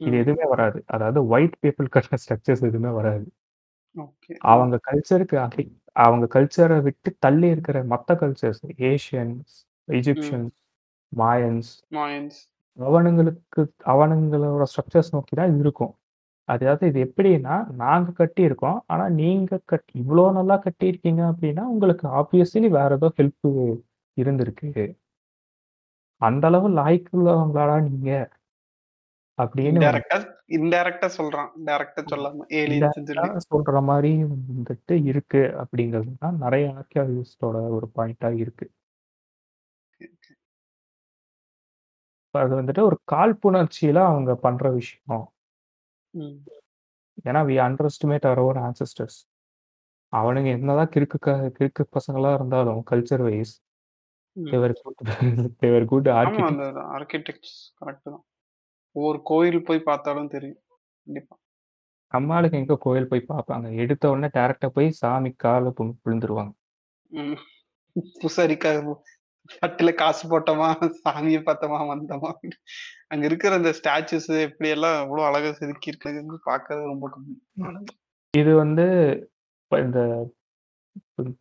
இது ம். எதுவுமே வராது. அதாவது ஒயிட் பீப்பிள் கட்டுன ஸ்ட்ரக்சர்ஸ் எதுவுமே வராது. ஓகே. அவங்க கல்ச்சருக்கு அகை அவங்க கல்ச்சர விட்டு தள்ளி இருக்கிற மத்த கல்ச்சர்ஸ் ஏஷியன்ஸ், ம். மாயன்ஸ். அவனுங்களுக்கு அவனுங்களோட ஸ்ட்ரக்சர்ஸ் நோக்கி தான் இது இருக்கும். அதாவது இது எப்படின்னா, நாங்க கட்டியிருக்கோம். ஆனா நீங்க கட் இவ்ளோ நல்லா கட்டியிருக்கீங்க அப்படின்னா, உங்களுக்கு ஆப்வியஸ்லி வேற ஏதோ ஹெல்ப் இருந்திருக்கு. அந்த அளவு லாயக்கு உள்ளவங்களாடா நீங்க? அப்படின்னு சொல்றான். சொல்ற மாரி வந்துட்டு இருக்கு அப்படிங்கிறது தான் நெறைய ஆர்க்கியாலஜிஸ்ட்டோட ஒரு பாயிண்ட்டா இருக்கு. அது வந்துட்டு ஒரு காழ்ப்புணர்ச்சியில அவங்க பண்ற விஷயம். ஏன்னா we underestimate our own ancestors. அவனுங்க என்னதான் கிறுக்கு கிறுக்கு பசங்களா இருந்தாலும் கல்ச்சர் வைஸ் தே ம். Were good they were good architects correct தான். ஒவ்வொரு கோயில் போய் பார்த்தாலும் தெரியும். கண்டிப்பா. நம்ம ஆளுங்க எங்க கோயில் போய் பார்ப்பாங்க. எடுத்த உடனே டைரக்ட்டா போய் சாமி கால்ல பு விழுந்துருவாங்க. பூசாரிக்காக தட்டுல காசு போட்டோமா, சாமிய பார்த்தோமா, வந்தோமா. அங்க இருக்கிற அந்த ஸ்டாச்சூஸ் எப்படியெல்லாம் எவ்வளோ அழகா செதுக்கியிருக்காங்கன்னு பார்க்கறது ரொம்ப கம்மி. இது வந்து இந்த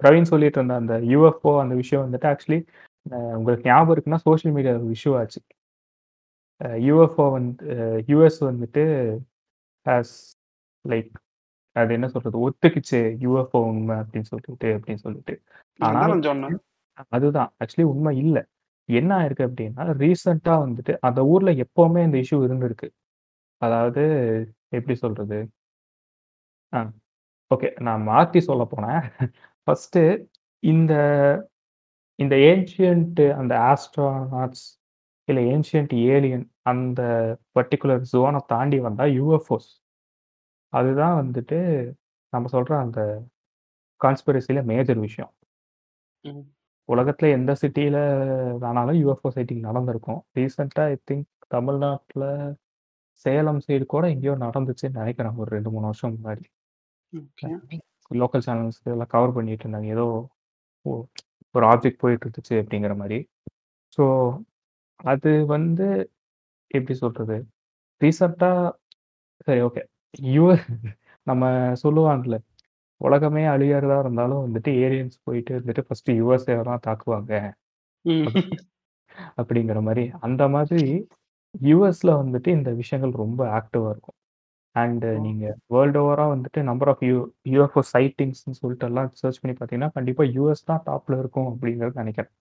பிரவீன் சொல்லிட்டு இருந்த அந்த யுஎஃப்ஓ அந்த விஷயம் வந்துட்டு ஆக்சுவலி உங்களுக்கு ஞாபகம் இருக்குன்னா சோசியல் மீடியா இஷ்யூ ஆச்சு. யுஎஃப்ஓ வந்து யுஎஸ் வந்துட்டு ஹாஸ் லைக் அது என்ன சொல்றது? ஒத்துக்கிச்சு யுஎஃப்ஓ உண்ம அப்படின்னு சொல்லிட்டு அப்படின்னு சொல்லிட்டு. ஆனா அதான் நான் சொன்னேன். அதுதான். ஆக்சுவலி உண்மை இல்ல. என்ன ஆயிருக்கு அப்படின்னா, ரீசென்ட்டா வந்துட்டு அந்த ஊர்ல எப்பவுமே இந்த இஷ்யூ இருந்திருக்கு. அதாவது எப்படி சொல்றது? ஆ ஓகே. நான் மாத்தி சொல்லப் போனேன். ஃபர்ஸ்ட்டு இந்த இந்த ஏன்ஷியன்ட் அந்த ஆஸ்ட்ரோநாட்ஸ் இல்ல ஏன்ஷியன்ட் ஏலியன் அந்த பர்ட்டிகுலர் ஜோன தாண்டி வந்தா யுஎஃப்ஓஸ். அதுதான் வந்துட்டு நம்ம சொல்ற அந்த கான்ஸ்பிரசில மேஜர் விஷயம். ம். உலகத்துல எந்த சிட்டில வேணாலும் யுஎஃப்ஓ சைட்டிங் நடந்திருக்கும். ரீசென்ட்டா ஐ திங்க் தமிழ்நாட்டுல சேலம் சைடு கூட எங்கேயோ நடந்துச்சுன்னு நெனைக்கிறேன். ஒரு 2, 3 வருஷம் முன்னாடி. லோக்கல் சேனல்ஸ் இதெல்லாம் கவர் பண்ணிட்டு இருந்தாங்க. ஏதோ ஒரு ஆப்ஜெக்ட் போயிட்டு இருந்துச்சு அப்படிங்கிற மாரி. ஸோ அது வந்து எப்படி சொல்றது? ரீசென்ட்டா சரி ஓகே. யு நம்ம சொல்லுவாங்கல்ல, உலகமே அழியறதா இருந்தாலும் வந்துட்டு ஏலியன்ஸ் போயிட்டு வந்துட்டு ஃபர்ஸ்ட்டு யுஎஸ்ஏ தான் தாக்குவாங்க. அப்படிங்கிற மாரி. அந்த மாதிரி யுஎஸ்ல வந்துட்டு இந்த விஷயங்கள் ரொம்ப ஆக்டிவா இருக்கும். அண்ட். நீங்க வேர்ல்ட் ஓவரா வந்துட்டு நம்பர் ஆஃப் யு யுஎஃப்ஓ சைட்டிங்ஸ்ன்னு சொல்லிட்டு எல்லாம் சர்ச் பண்ணி பார்த்தீங்கன்னா, கண்டிப்பா யுஎஸ் தான் டாப்ல இருக்கும் அப்படிங்கிறது நெனைக்கிறேன்.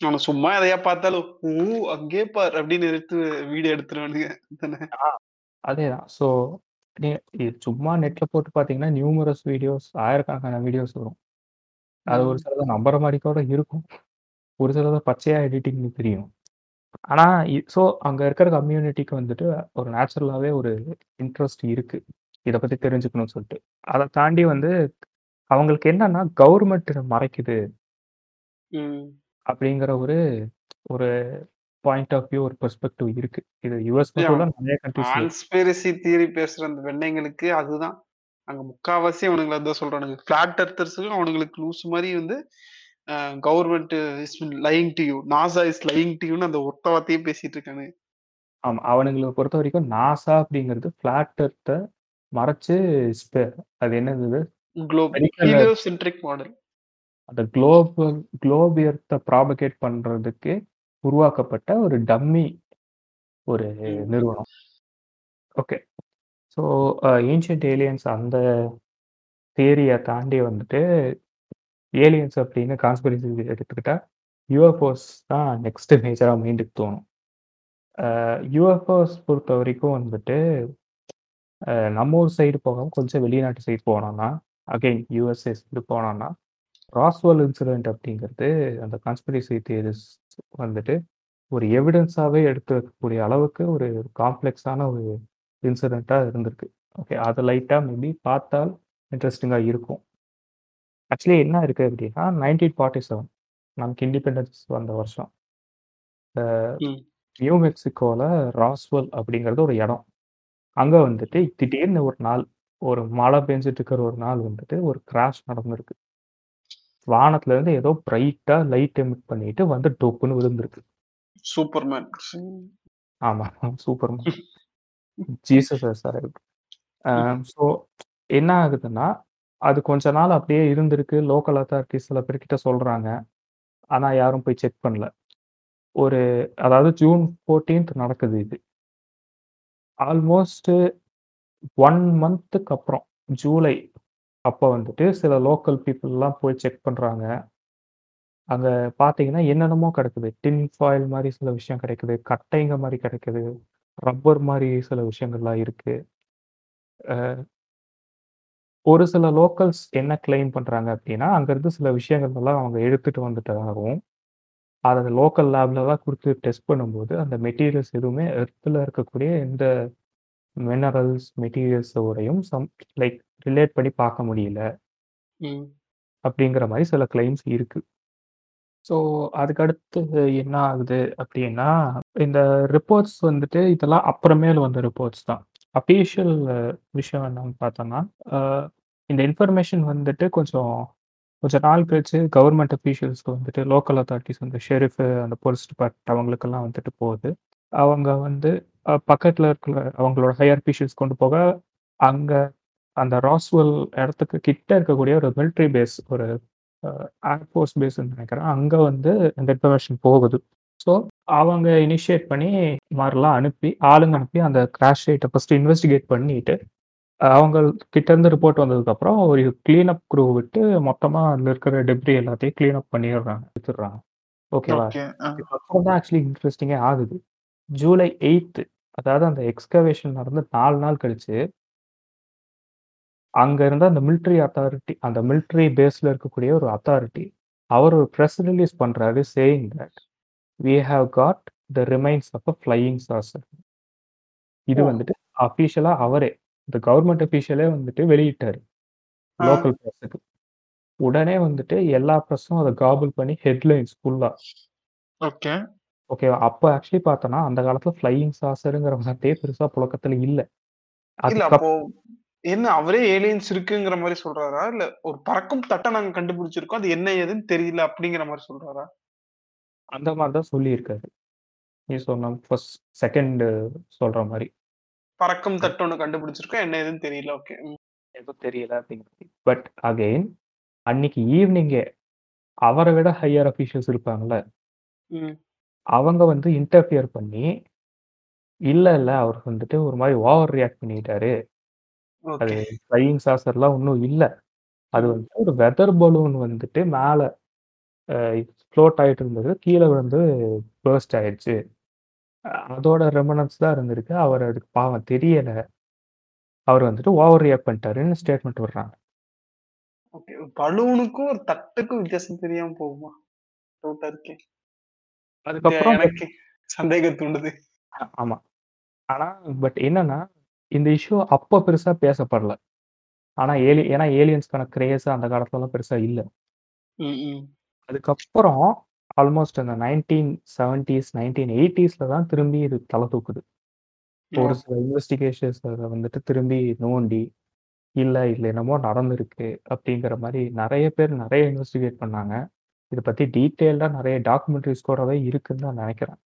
அவன சும்மா எதையா பார்த்தாலும், "ஊ அங்கே பார்" அப்படின்னு எடுத்து வீடியோ எடுத்துருவானுங்க. அதேதான். ஸோ நீ சும்மா நெட்ல போட்டு பார்த்தீங்கன்னா, நியூமரஸ் வீடியோஸ் ஆயிரக்கணக்கான வீடியோஸ் வரும். அது ஒரு ம். சிலத நம்புற மாரி கூட இருக்கும். ஒரு சிலத பச்சையா எடிட்டிங்ன்னு தெரியும். ஆனா இ ஸோ அங்க இருக்கிற கம்யூனிட்டிக்கு வந்துட்டு ஒரு நேச்சுரலாவே ஒரு இன்ட்ரெஸ்ட் இருக்கு. இத பத்தி தெரிஞ்சுக்கணும்னு சொல்லிட்டு. அத தாண்டி வந்து அவங்களுக்கு என்னன்னா கவர்மெண்ட் இத மறைக்குது ம். அப்படிங்கிற ஒரு ஒரு பாயிண்ட் ஆஃப் வியூ ஒரு பெர்ஸ்பெக்டிவ் இருக்கு. இது யுஎஸ் நெறைய கண்ட்ரீஸ்ல இருக்கு. கான்ஸ்பிரசி தியரி பேசுற அந்த வெண்ணைங்களுக்கு அதுதான். அங்க முக்காவாசி அவனுங்கள அதான் சொல்றானுங்க. ஃபிளாட் எர்த்தர்ஸுக்கும் அவனுங்களுக்கு லூசு மாரி வந்து அ government is lying to you. NASA is lying to யூன்னு அந்த ஒத்த வார்த்தையே பேசிட்டு இருக்கானுங்க. ஆமா. அவனுங்கள பொறுத்தவரைக்கும் நாசா அப்படிங்கிறது ஃபிளாட் எர்த்த மறைச்சு அது என்னது இது? Globe medical heliocentric model. அந்த குளோபல் குளோப் எர்த்த ப்ராபகேட் பண்றதுக்கு உருவாக்கப்பட்ட ஒரு டம்மி ஒரு ம். நிறுவனம். Okay. So uh ancient aliens அந்த தியரிய தாண்டி வந்துட்டு ஏலியன்ஸ் அப்படின்னு கான்ஸ்பிரசி எடுத்துக்கிட்டா, யுஎஃப்ஓஸ் தான் நெக்ஸ்ட் மேஜரா மைண்டுக்கு தோணும். அ யுஎஃப்ஓஸ் பொறுத்தவரைக்கும் வந்துட்டு அ நம்ம ஊர் சைடு போகாம கொஞ்சம் வெளிநாட்டு சைடு போனோம்னா, அகைன் யுஎஸ்ஏ சைடு போனோம்னா, ராஸ்வெல் இன்சிடென்ட் அப்படிங்கிறது அந்த கான்ஸ்பிரசி தியரிஸ்ட் வந்துட்டு ஒரு எவிடன்ஸாவே எடுத்து வைக்கக்கூடிய அளவுக்கு ஒரு காம்ப்ளெக்ஸான ஒரு இன்சிடென்ட்டா இருந்திருக்கு. ஓகே. அத லைட்டா மேபி பார்த்தால் இன்ட்ரஸ்டிங்கா இருக்கும். ஆக்சுவலி என்ன இருக்கு அப்படின்னா, 1947 நமக்கு இண்டிபெண்டன்ஸ் வந்த வருஷம். நியூ மெக்சிகோல ராஸ்வெல் அப்படிங்கிறது ஒரு இடம். அங்க வந்துட்டு திடீர்னு ஒரு நாள், ஒரு மழை பெஞ்சுட்டு இருக்கிற ஒரு நாள் வந்துட்டு ஒரு கிராஷ் நடந்திருக்கு. வானத்துல இருந்து ஏதோ பிரைட்டா லைட் எமிட் பண்ணிட்டு வந்து டொப்புன்னு விழுந்திருக்கு. சூப்பர்மேன். ஆமா. சூப்பர்மேன். ஜீசஸ். அ ஸோ என்ன ஆகுதுன்னா, அது கொஞ்ச நாள் அப்படியே இருந்திருக்கு. லோக்கல் அத்தாரிட்டீஸ் சில பேர்கிட்ட சொல்றாங்க. ஆனா யாரும் போய் செக் பண்ணல. ஒரு அதாவது ஜூன் 14த் நடக்குது இது. ஆல்மோஸ்ட் 1 மந்த்துக்கு அப்புறம் ஜூலை அப்போ வந்துட்டு சில லோக்கல் பீப்புள்லாம் போய் செக் பண்ணுறாங்க அங்க பார்த்தீங்கன்னா, என்னென்னமோ கிடைக்குது டின் ஃபாயில் மாரி சில விஷயம் கிடைக்குது. கட்டைங்க மாரி கிடைக்குது. ரப்பர் மாரி சில விஷயங்கள்லாம் இருக்கு. அ ஒரு சில லோக்கல்ஸ் என்ன கிளைம் பண்றாங்க அப்படின்னா, அங்கருந்து சில விஷயங்கள் எல்லாம் அவங்க எடுத்துட்டு வந்துட்டதாகவும், அத லோக்கல் லேப்ல தான் குடுத்து டெஸ்ட் பண்ணும்போது, அந்த மெட்டீரியல்ஸ் எதுவுமே எர்த்ல இருக்கக்கூடிய எந்த மினரல்ஸ், மெட்டீரியல்ஸோடையும் சம் லைக் ரிலேட் பண்ணி பார்க்க முடியல. ம். அப்படிங்கிற மாரி சில கிளைம்ஸ் இருக்கு. ஸோ அதுக்கு அடுத்து என்ன ஆகுது அப்படின்னா, இந்த ரிப்போர்ட்ஸ் வந்துட்டு இதெல்லாம் அப்புறமேல் வந்த ரிப்போர்ட்ஸ் தான். அஃபிஷியல் விஷயம் என்னன்னு பார்த்தோம்னா, அ இந்த இன்ஃபர்மேஷன் வந்துட்டு கொஞ்சம் கொஞ்ச நாள் கழிச்சு கவர்ன்மென்ட் அஃபிஷியல்ஸ்க்கு வந்துட்டு லோக்கல் அத்தாரிட்டீஸ் அந்த ஷெரிஃப், அந்த போலீஸ் டிபார்ட்மெண்ட் அவங்களுக்கெல்லாம் வந்துட்டு போகுது. அவங்க வந்து அ பக்கத்துல இருக்கிற அவங்களோட ஹையர் அஃபிஷியல்ஸ் கொண்டு போக, அங்க அந்த ராஸ்வெல் இடத்துக்கு கிட்ட இருக்கக்கூடிய ஒரு மிலிட்டரி பேஸ் ஒரு ஏர்ஃபோர்ஸ் பேஸ்ன்னு நெனைக்கிறேன். அங்க வந்து இந்த இன்ஃபர்மேஷன் போகுது. ஸோ அவங்க இனிஷியேட் பண்ணி இந்த மாரிலாம் அனுப்பி, ஆளுங்க அனுப்பி அந்த கிராஷ் சைட்ட ஃபர்ஸ்ட் இன்வெஸ்டிகேட் பண்ணிட்டு, அவங்க கிட்ட இருந்து ரிப்போர்ட் வந்ததுக்கப்புறம் ஒரு கிளீன் அப் க்ரூ விட்டு மொத்தமா அதுல இருக்கிற டெப்ரி எல்லாத்தையும் கிளீன் அப் பண்ணிடுறாங்க. எடுத்துடுறாங்க. ஓகேவா? ஓகே. அ. இதுக்கப்புறம் தான் ஆக்சுவலி இன்ட்ரஸ்டிங்கே ஆகுது. ஜூலை 8த் அதாவது அந்த எக்ஸ்கவேஷன் நடந்து 4 நாள் கழிச்சு அங்க இருந்த அந்த மிலிட்டரி அத்தாரிட்டி அந்த மிலிட்டரி பேஸ்ல இருக்கக்கூடிய ஒரு அத்தாரிட்டி, அவர் ஒரு பிரஸ் ரிலீஸ் பண்றாரு saying that, "we have got the remains of a flying saucer." இது! வந்துட்டு அஃபிஷியலா அவரே, இந்த கவர்ன்மென்ட் அஃபிஷியலே வந்துட்டு வெளியிட்டாரு. லோக்கல் பிரஸ்ஸுக்கு. உடனே வந்துட்டு எல்லா பிரஸ்ஸும் அத காபிள் பண்ணி ஹெட்லைன்ஸ் ஃபுல்லா. ஓகே. ஓகேவா? அப்ப ஆக்சுவலி பார்த்தோம்னா, அந்த காலத்துல ஃப்ளையிங் சாசர்ங்கிற வார்த்தையே பெருசா புழக்கத்துல இல்ல. என்ன அவரே ஏலியன்ஸ் இருக்குங்கிற மாரி சொல்றாரா? இல்ல ஒரு பறக்கும் தட்ட நாங்க கண்டுபிடிச்சிருக்கோம். அது என்ன ஏதுன்னு தெரியல அப்படிங்கிற மாரி சொல்றாரா? அந்த மாரி தான் சொல்லியிருக்காரு. நீ சொன்ன ஃபர்ஸ்ட் செகண்ட் சொல்ற மாரி. பறக்கும் தட்டு ஒண்ணு கண்டுபிடிச்சிருக்கோம். என்ன ஏதுன்னு தெரியல. ஓகே. எதுவும் தெரியல அப்படிங்கிறது. பட் அகைன் அன்னைக்கு ஈவ்னிங்கே அவர விட ஹையர் அஃபிஷியல்ஸ் இருப்பாங்கல்ல. ம். அவங்க வந்து இன்டர்ஃபியர் பண்ணி, இல்ல, இல்ல அவர் வந்துட்டு ஒரு மாரி ஓவர் ரியாக்ட் பண்ணிட்டாரு. அது. ஃப்ளையிங் சாசர்லாம் ஒண்ணும் இல்ல. அது. வந்து ஒரு வெதர் பலூன் வந்துட்டு மேல ஃப்ளோட் ஆயிட்டு இருந்தது. கீழ வந்து பர்ஸ்ட் ஆயிடுச்சு. அதோட ரெமினன்ட்ஸ் தான் இருந்திருக்கு. அவர் அதுக்கு பாவம் தெரியல. அவர் வந்துட்டு ஓவர் ரியாக்ட் பண்ணிட்டாருன்னு ஸ்டேட்மெண்ட் விடுறாங்க. ஓகே. பலூனுக்கும் ஒரு தட்டுக்கும் வித்தியாசம் தெரியாம போகுமா? டவுட்டா இருக்கே. இது அதுக்கப்புறம் எனக்கு சந்தேகம் தூண்டுது. ஆமா. ஆனா பட் என்னன்னா, இந்த இஷ்யூ அப்ப பெருசா பேசப்படல. ஆனா ஏலி ஏன்னா ஏலியன்ஸ்க்கான கிரேஸ் அந்த காலத்துலலாம் பெருசா இல்ல. அதுக்கப்புறம் ஆல்மோஸ்ட் அந்த 1970ஸ், 1980ஸ்ல தான் திரும்பி இது தல தூக்குது. ஒரு! சில இன்வெஸ்டிகேஷன்ஸ் அத வந்துட்டு திரும்பி நோண்டி, இல்ல இதுல என்னமோ நடந்திருக்கு அப்படிங்கிற மாரி நெறைய பேர் நெறைய இன்வெஸ்டிகேட் பண்ணாங்க. இத பத்தி டீட்டெயில்டா நெறைய டாக்குமெண்ட்ரீஸ் கூடவே இருக்குன்னு தான் நெனைக்கிறேன்.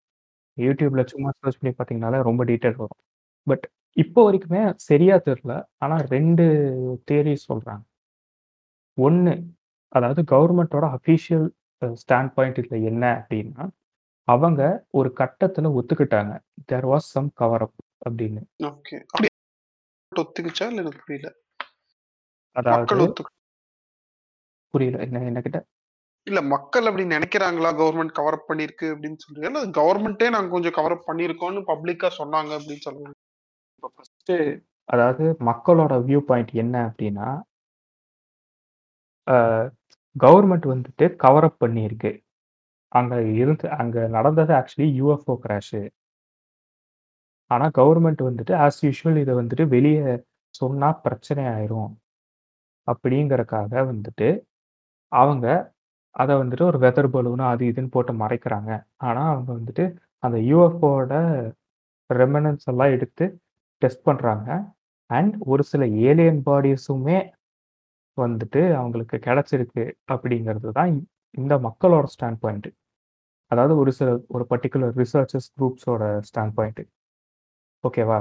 YouTubeல சும்மா சர்ச் பண்ணி பார்த்தீங்கனாலே ரொம்ப டீட்டெயில் வரும். பட் இப்போ வரைக்குமே சரியா தெரியல. ஆனா 2 தியரீஸ் சொல்றாங்க. 1 அதாவது கவர்ன்மென்ட்டோட அஃபிஷியல் ஸ்டாண்ட் பாயிண்ட் இதுல என்ன அப்டின்னா, அவங்க ஒரு கட்டத்துல ஒத்துக்கிட்டாங்க. There was some cover up அப்படின்னு. ஒத்துக்கிச்சா? இல்ல எனக்கு புரியல. அதாவது புரியல. என்ன என்ன கேட்ட? இல்ல மக்கள் அப்படி நெனைக்கிறாங்களா? கவர்ன்மென்ட் கவர் அப் பண்ணியிருக்கு அப்படின்னு சொல்றியா? இல்ல கவர்ன்மென்ட்டே நாங்க கொஞ்சம் கவர் அப் பண்ணியிருக்கோம்னு பப்ளிக்கா சொன்னாங்க அப்படின்னு சொல்ல ஃபஸ்ட்டு அதாவது மக்களோட வியூ பாயிண்ட் என்ன அப்படின்னா கவர்மெண்ட் வந்துட்டு கவர் அப் பண்ணியிருக்கு. அங்கே இருந்து அங்கே நடந்தது ஆக்சுவலி யூஎஃப்ஓ கிராஷு. ஆனால் கவர்மெண்ட் வந்துட்டு ஆஸ் யூஷுவல் இதை வந்துட்டு வெளியே சொன்னால் பிரச்சனை ஆயிரும். அப்படிங்கிறக்காக வந்துட்டு, அவங்க அதை வந்துட்டு ஒரு வெதர் பலூனாக அது இதுன்னு போட்டு மறைக்கிறாங்க. ஆனால் அவங்க வந்துட்டு அந்த யூஎஃப்ஓட ரெமனன்ஸ் எல்லாம் எடுத்து டெஸ்ட் பண்றாங்க. அண்ட் ஒரு சில ஏலியன் பாடிஸுமே வந்துட்டு அவங்களுக்கு கிடைச்சிருக்கு அப்படிங்கிறது தான் இந்த மக்களோட ஸ்டாண்ட் பாயிண்ட். அதாவது ஒரு சில ஒரு பர்ட்டிகுலர் ரிசர்ச்சர்ஸ் குரூப்ஸோட ஸ்டாண்ட் பாயிண்ட். ஓகேவா?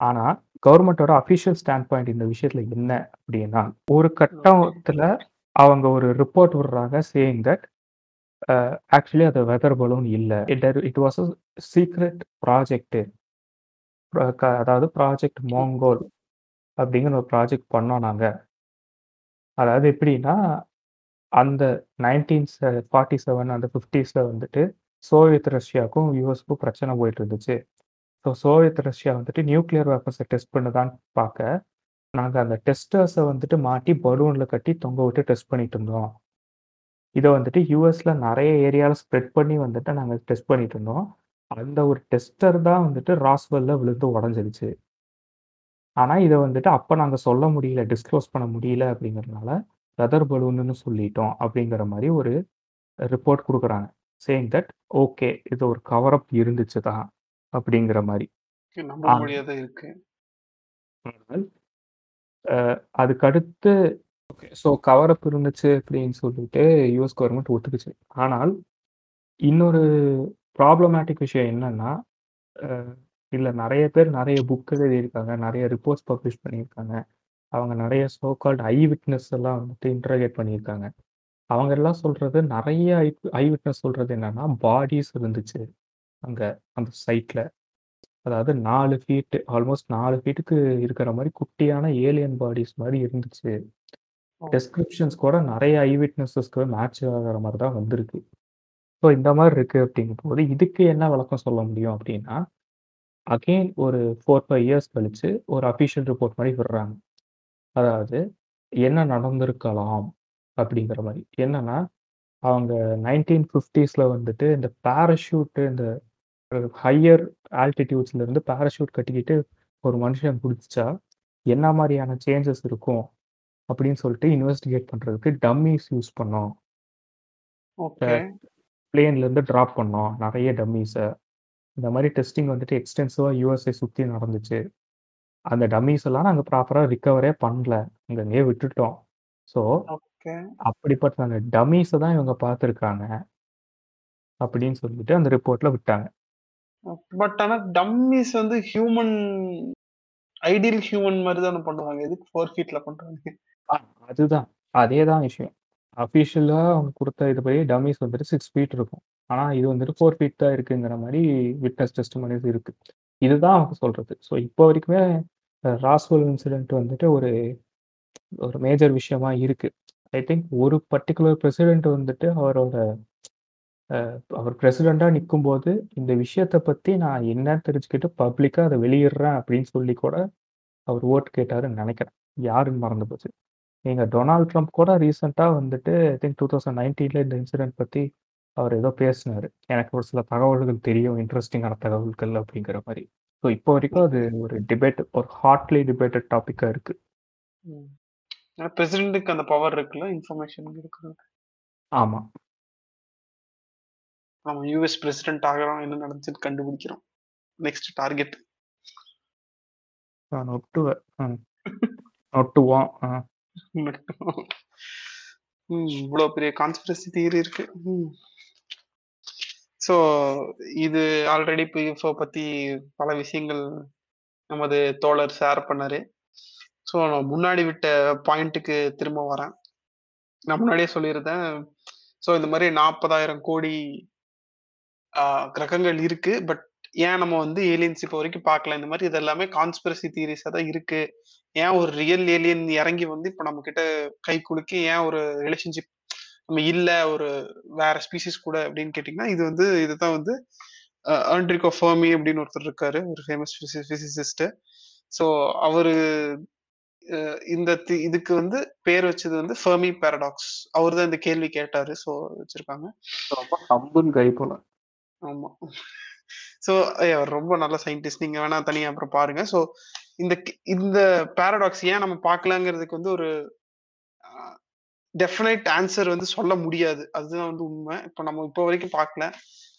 ஆனா கவர்ன்மென்ட்டோட அஃபிஷியல் ஸ்டாண்ட் பாயிண்ட் இந்த விஷயத்துல என்ன அப்படின்னா, ஒரு. கட்டத்துல அவங்க ஒரு ரிப்போர்ட் விடுறாங்க சேயிங் தட் ஆக்சுவலி அது வெதர் பலூன் இல்ல. It it was a secret project. க அதாவது ப்ராஜெக்ட் மோங்கோல் அப்படிங்கிற ஒரு ப்ராஜெக்ட் பண்ணோம் நாங்க. அதாவது எப்படின்னா, அந்த 1947 அந்த 50ஸ்ல வந்துட்டு சோவியத் ரஷ்யாவுக்கும், யுஎஸ்க்கும் பிரச்சனை போயிட்டு இருந்துச்சு. ஸோ சோவியத் ரஷ்யா வந்துட்டு நியூக்ளியர் வெப்பன்ஸ டெஸ்ட் பண்ணுதான்னு பாக்க, நாங்க அந்த டெஸ்டர்ஸ வந்துட்டு மாட்டி பலூன்ல கட்டி தொங்க விட்டு டெஸ்ட் பண்ணிட்டு இருந்தோம். இத வந்துட்டு யுஎஸ்ல நெறைய ஏரியால ஸ்ப்ரெட் பண்ணி வந்துட்டு நாங்க டெஸ்ட் பண்ணிட்டு இருந்தோம். அந்த ஒரு டெஸ்டர் தான் வந்துட்டு ராஸ்வெல்ல விழுந்து உடைஞ்சிருச்சு. ஆனா இத வந்துட்டு அப்ப நாங்க சொல்ல முடியல, டிஸ்க்ளோஸ் பண்ண முடியல அப்படிங்கிறதுனால, வெதர் பலூனுன்னு சொல்லிட்டோம் அப்படிங்கிற மாரி ஒரு ரிப்போர்ட் குடுக்குறாங்க. சேயிங் தட் ஓகே இது ஒரு கவர் அப் இருந்துச்சு தான் அப்படிங்கிற முடியாத இருக்கு. ஆனால் அ அதுக்கு அடுத்து ஓகே ஸோ கவர் அப் இருந்துச்சு அப்படின்னு சொல்லிட்டு யுஎஸ் கவர்ன்மென்ட் ஒத்துக்குச்சு. ஆனால் இன்னொரு ப்ராப்ளமேட்டிக் விஷயம் என்னன்னா, அ இதுல நெறைய பேர் நெறைய புக் எழுதியிருக்காங்க. நெறைய ரிப்போர்ட்ஸ் பப்ளிஷ் பண்ணியிருக்காங்க. அவங்க நெறைய சோ கால்ட் ஐ விட்னஸ் எல்லாம் வந்துட்டு இன்டரோகேட் பண்ணியிருக்காங்க. அவங்க எல்லாம் சொல்றது நெறைய ஐ ஐ விட்னஸ் சொல்றது என்னன்னா, பாடிஸ் இருந்துச்சு. அங்க அந்த சைட்ல. அதாவது 4 ஃபீட் ஆல்மோஸ்ட் 4 ஃபீட்டுக்கு இருக்கிற மாரி குட்டியான ஏலியன் பாடிஸ் மாரி இருந்துச்சு. ஓ! டிஸ்கிரிப்ஷன்ஸ் கூட நெறைய ஐ விட்னஸஸ்க்கு மேட்ச் ஆகுற மாரி தான் வந்திருக்கு. ஸோ இந்த மாரி இருக்கு அப்படிங்கும்போது, இதுக்கு என்ன விளக்கம் சொல்ல முடியும் அப்படின்னா, அகைன் ஒரு 4, 5 இயர்ஸ் கழிச்சு ஒரு அஃபிஷியல் ரிப்போர்ட் மாரி விடுறாங்க. அதாவது என்ன நடந்திருக்கலாம் அப்படிங்கிற மாரி. என்னன்னா, அவங்க 1950ஸ்ல வந்துட்டு இந்த பாராசூட் இந்த ஹையர் ஆல்டிட்யூட்ஸ்ல இருந்து பாராசூட் கட்டிக்கிட்டு ஒரு மனுஷன் குதிச்சா, என்ன மாரியான சேஞ்சஸ் இருக்கும் அப்படின்னு சொல்லிட்டு இன்வெஸ்டிகேட் பண்றதுக்கு டம்மீஸ் யூஸ் பண்ணோம். அ ஓகே. பிளேன்ல இருந்து டிராப் பண்ணோம். நெறைய டம்மீஸ. இந்த மாரி டெஸ்டிங் வந்துட்டு எக்ஸ்டென்சிவா யுஎஸ்ஏ சுத்தி நடந்துச்சு. அந்த டம்மீஸ் எல்லாம் நாங்க ப்ராப்பரா ரிகவரே பண்ணல. அங்கங்கேயே விட்டுட்டோம். ஸோ. அப்படிப்பட்ட அந்த டம்மீஸ தான் இவங்க பார்த்துருக்காங்க. அப்படின்னு சொல்லிட்டு அந்த ரிப்போர்ட்ல விட்டாங்க. பட் ஆனா டம்மீஸ் வந்து ஹியூமன் ஐடியல் ஹியூமன் மாரி தான பண்ணுவாங்க. எதுக்கு 4 ஃபீட்ல பண்றாங்க? அதுதான். அதே தான் விஷயம். அஃபிஷியலா அவங்க குடுத்த இதுபடி டம்மீஸ் வந்துட்டு 6 ஃபீட் இருக்கும். ஆனா இது வந்துட்டு 4 ஃபீட் தான் இருக்குங்கிற மாரி விட்னஸ் டெஸ்டிமோனிஸ் இருக்கு. இதுதான் அவங்க சொல்றது. ஸோ இப்போ வரைக்குமே அ ராஸ்வெல் இன்சிடென்ட் வந்துட்டு ஒரு ஒரு மேஜர் விஷயமா இருக்கு. ஐ திங்க் ஒரு பர்ட்டிகுலர் பிரசிடென்ட் வந்துட்டு அவரோட அ அவர் பிரசிடென்ட்டா நிக்கும்போது, இந்த விஷயத்த பத்தி நான் என்னன்னு தெரிஞ்சுக்கிட்டு பப்ளிக்கா அத வெளியிடுறேன் அப்படின்னு சொல்லி கூட அவர் ஓட்டு கேட்டாருன்னு நெனைக்கிறேன். யாருன்னு மறந்து போச்சு. நீங்க டொனால்ட் ட்ரம்ப் கூட ரீசென்ட்டா வந்துட்டு ஐ திங்க் 2019ல இந்த இன்சிடென்ட் பத்தி அவர் ஏதோ பேசினாரு. எனக்கு ஒரு சில தகவல்கள் தெரியும். இன்ட்ரஸ்டிங்கான தகவல்கள் அப்படிங்கிற மாரி. ஸோ இப்போ வரைக்கும் அது ஒரு டிபேட் ஒரு ஹாட்லி டிபேட்டட் டாபிக்கா இருக்கு. பிரசிடென்ட்க்கு அந்த பவர் இருக்குல்ல, இன்ஃபர்மேஷன் குடுக்குறது. ஆமா. நம்ம யுஎஸ் பிரசிடென்ட் ஆகுறோம் என்ன நடந்துச்சுன்னு கண்டுபிடிக்கிறோம் நெக்ஸ்ட் டார்கெட் நான் நொட்டுவேன். நொட்டுவோம் ஆ. இவ்வளோ பெரிய கான்ஸ்பிரசி தியரி இருக்கு. ஸோ இது ஆல்ரெடி பிஎஃப்ஓ பத்தி பல விஷயங்கள் நமது தோழர் ஷேர் பண்ணாரு. ஸோ நான் முன்னாடி விட்ட பாயிண்ட்டுக்கு திரும்ப வரேன். நான் முன்னாடியே சொல்லியிருந்தேன். ஸோ இந்த மாதிரி நாற்பதாயிரம் கோடி ஆஹ், கிரகங்கள் இருக்கு. பட் ஏன் நம்ம வந்து ஏலியன்ஸ் இப்போ வரைக்கும் பார்க்கல? இந்த மாதிரி இது எல்லாமே கான்ஸ்பிரசி தியரிஸாக தான் இருக்கு. ஏன் ஒரு ரியல் ஏலியன் இறங்கி வந்து இப்போ நம்ம கிட்ட கை குலுக்கி ஏன் ஒரு ரிலேஷன்ஷிப் நம்ம இல்ல ஒரு வேற ஸ்பீசிஸ் கூட அப்படின்னு கேட்டிங்கன்னா இது வந்து இதுதான் வந்து ஆண்ட்ரிகோ ஃபர்மி அப்படின்னு ஒருத்தர் இருக்காரு. ஒரு ஃபேமஸ் பிசிசிஸ்ட் ஸோ அவரு இந்த இதுக்கு வந்து பேர் வச்சது வந்து ஃபர்மி பாரடாக்ஸ் அவர் தான் இந்த கேள்வி கேட்டாரு. ஸோ வச்சிருக்காங்க. ரொம்ப ஹம்புல் கை போல. ஆமா. ஸோ ரொம்ப நல்ல சயின்டிஸ்ட் நீங்க வேணா தனியா அப்புறம் பாருங்க. ஸோ இந்த இந்த பாரடாக்ஸ் ஏன் நம்ம பார்க்கலாங்கிறதுக்கு வந்து ஒரு டெஃபினைட் ஆன்சர் வந்து சொல்ல முடியாது. அதுதான் வந்து உண்மை. இப்போ நம்ம இப்போ வரைக்கும் பார்க்கல.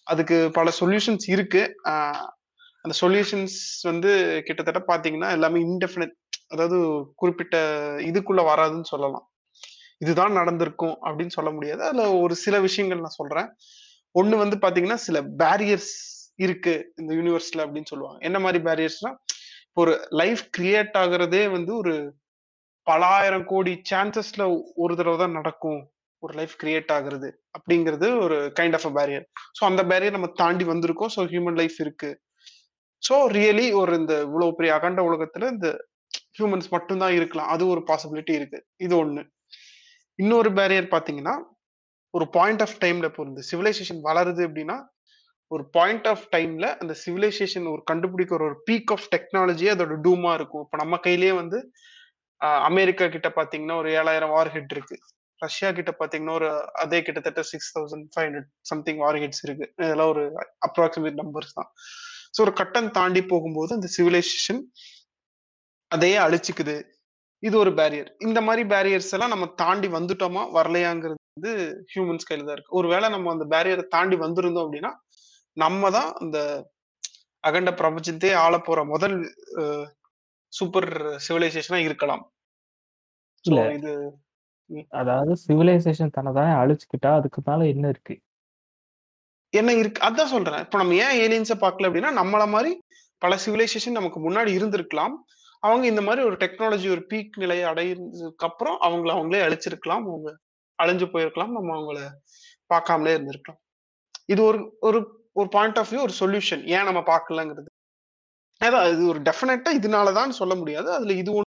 அதுக்கு பல சொல்யூஷன்ஸ் இருக்கு. ஆஹ் அந்த சொல்யூஷன்ஸ் வந்து கிட்டத்தட்ட பாத்தீங்கன்னா எல்லாமே இன்டெஃபினட் அதாவது குறிப்பிட்ட இதுக்குள்ள வராதுன்னு சொல்லலாம். இதுதான் நடந்திருக்கும் அப்படின்னு சொல்ல முடியாது. அதுல ஒரு சில விஷயங்கள் நான் சொல்றேன். ஒண்ணு வந்து பாத்தீங்கன்னா சில பேரியர்ஸ் இருக்கு இந்த யூனிவர்ஸ்ல அப்படின்னு சொல்லுவாங்க. என்ன மாதிரி பேரியர்ஸ்னா ஒரு லைஃப் கிரியேட் ஆகுறதே வந்து ஒரு பலாயிரம் கோடி சான்சஸ்ல ஒரு தடவை தான் நடக்கும் ஒரு லைஃப் கிரியேட் ஆகுறது அப்படிங்கிறது ஒரு kind of a barrier so அந்த பேரியர் நம்ம தாண்டி வந்திருக்கோம். ஸோ ஹியூமன் லைஃப் இருக்கு. ஸோ ரியலி ஒரு இந்த இவ்வளவு பெரிய அகண்ட உலகத்துல இந்த ஹியூமன்ஸ் மட்டும்தான் இருக்கலாம். அது ஒரு பாசிபிலிட்டி இருக்கு. இது ஒண்ணு. இன்னொரு பேரியர் பாத்தீங்கன்னா ஒரு பாயிண்ட் ஆஃப் டைம்ல இப்போ இந்த சிவிலைசேஷன் வளருது அப்படின்னா ஒரு பாயிண்ட் ஆஃப் டைம்ல அந்த சிவிலைசேஷன் ஒரு கண்டுபிடிக்கிற ஒரு பீக் ஆஃப் டெக்னாலஜி அதோட டூமா இருக்கும். இப்போ நம்ம கையிலேயே வந்து அமெரிக்கா கிட்ட பாத்தீங்கன்னா ஒரு ஏழாயிரம் வார் ஹெட் இருக்கு. ரஷ்யா கிட்ட பாத்தீங்கன்னா ஒரு அதே கிட்டத்தட்ட six thousand five hundred something warheads இருக்கு. இதெல்லாம் ஒரு அப்ராக்சிமேட் நம்பர்ஸ் தான். ஸோ ஒரு கட்டம் தாண்டி போகும்போது அந்த சிவிலைசேஷன் அதையே அழிச்சுக்குது. இது ஒரு பேரியர் இந்த மாதிரி பேரியர்ஸ் எல்லாம் நம்ம தாண்டி வந்துட்டோமா? வரலையாங்கிறது வந்து ஹியூமன்ஸ் கையில தான் இருக்கு. ஒருவேளை நம்ம அந்த பேரியரை தாண்டி வந்திருந்தோம் அப்படின்னா நம்ம தான் அந்த அகண்ட பிரபஞ்சத்தையே ஆள போற முதல் சூப்பர் சிவிலைசேஷனா இருக்கலாம். இது அதாவது சிவிலைசேஷன் தன்னை தானே அழிச்சுக்கிட்டா அதுக்கு மேல என்ன இருக்கு? என்ன இருக்கு? அதான் சொல்றேன். இப்ப நம்ம ஏன் ஏலியன்ஸை பார்க்கல அப்படின்னா நம்மள மாதிரி பல சிவிலைசேஷன் நமக்கு முன்னாடி இருந்திருக்கலாம். அவங்க இந்த மாதிரி ஒரு டெக்னாலஜி ஒரு பீக் நிலையை அடைஞ்சதுக்கு அப்புறம் அவங்கள அவங்களே அழிச்சிருக்கலாம். அவங்க அழிஞ்சு போயிருக்கலாம். நம்ம அவங்கள பார்க்காமலே இருந்திருக்கலாம். இது ஒரு ஒரு ஒரு பாயிண்ட் ஆஃப் வியூ ஒரு சொல்யூஷன் ஏன் நம்ம பார்க்கலங்கிறது? அதான் இது ஒரு டெஃபினட்டா இதனாலதான் சொல்ல முடியாது. அதுல இது ஒண்ணு.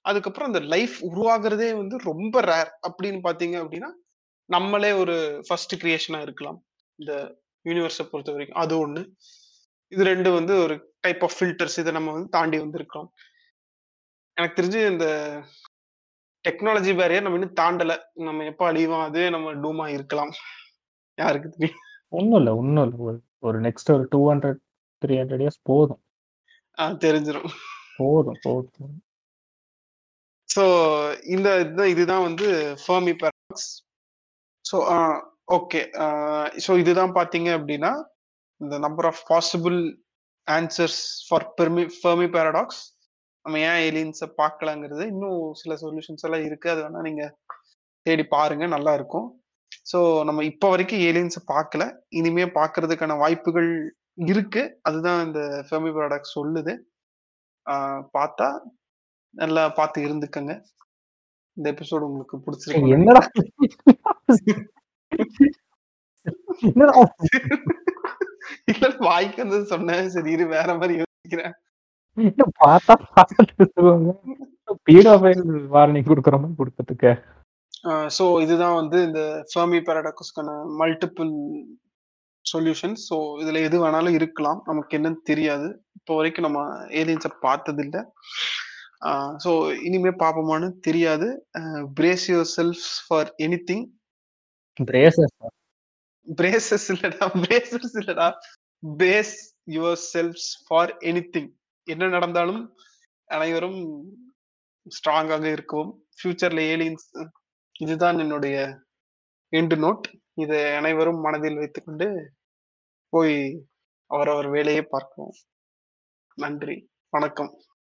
அதுக்கப்புறம் அந்த லைஃப் உருவாகிறதே வந்து ரொம்ப ரேர் அப்படின்னு பாத்தீங்க அப்படின்னா நம்மளே ஒரு ஃபர்ஸ்ட் கிரியேஷனா இருக்கலாம். இந்த யூனிவர்ஸை பொறுத்த வரைக்கும். அது ஒண்ணு. இது ரெண்டு வந்து ஒரு டைப் ஆஃப் ஃபில்டர்ஸ் இதை நம்ம வந்து தாண்டி வந்திருக்கோம் எனக்கு தெரிஞ்சு இந்த டெக்னாலஜி பேரியர் நம்ம இன்னும் தாண்டல. நம்ம எப்போ அழிவோம் அதே நம்ம டூமா இருக்கலாம். யாருக்கு தெரியும்? ஒன்றும் இல்லை ஒன்றும் இல்லை. ஒரு ஒரு நெக்ஸ்ட் ஒரு two hundred three hundred years போதும். ஆஹ் தெரிஞ்சிரும். போதும் போதும். ஸோ இந்த இதுதான் வந்து Fermi paradox so okay so இதுதான் பார்த்தீங்க அப்படின்னா இந்த number of possible answers for Fermi Fermi paradox நம்ம ஏன் ஏலியன்ஸை பார்க்கலாங்கிறது இன்னும் சில சொல்யூஷன்ஸ் எல்லாம் இருக்கு. அது வேணா நீங்க தேடி பாருங்க நல்லா இருக்கும். ஸோ நம்ம இப்போ வரைக்கும் ஏலியன்ஸை பார்க்கல இனிமே பார்க்கறதுக்கான வாய்ப்புகள் இருக்கு. அதுதான் இந்த ஃபெர்மி பேரடாக்ஸ் சொல்லுது. பார்த்தா நல்லா பார்த்து இருந்துக்கங்க. இந்த எபிசோடு உங்களுக்கு பிடிச்சிருக்கு என்னடா இல்ல வாய்க்கு வந்து சொன்னேன். சரி இரு வேற மாதிரி யோசிக்கிறேன். பார்த்தா பீடோஃபைல் வார்னிங் கொடுக்குற மாதிரி கொடுக்கறதுக்கு ஸோ இதுதான் வந்து இந்த ஃபர்மி பேரடாக்ஸ்க்கான மல்டிபிள் சொல்யூஷன் ஸோ இதுல எது வேணாலும் இருக்கலாம். நமக்கு என்னன்னு தெரியாது. இப்போ வரைக்கும் நம்ம ஏலியன்ஸை பார்த்தது இல்லை ஸோ இனிமே பார்ப்போமான்னு தெரியாது. Brace yourself for anything braces braces இல்லடா பிரேசஸ் இல்லடா. Face yourselves for anything என்ன நடந்தாலும் அனைவரும் ஸ்ட்ராங்காக இருக்கவும். ஃபியூச்சர்ல ஏலியன்ஸ் இதுதான் என்னுடைய எண்டு நோட் இதை அனைவரும் மனதில் வைத்துக்கொண்டு போய் அவரவர் வேலையை பார்க்கவும். நன்றி. வணக்கம்.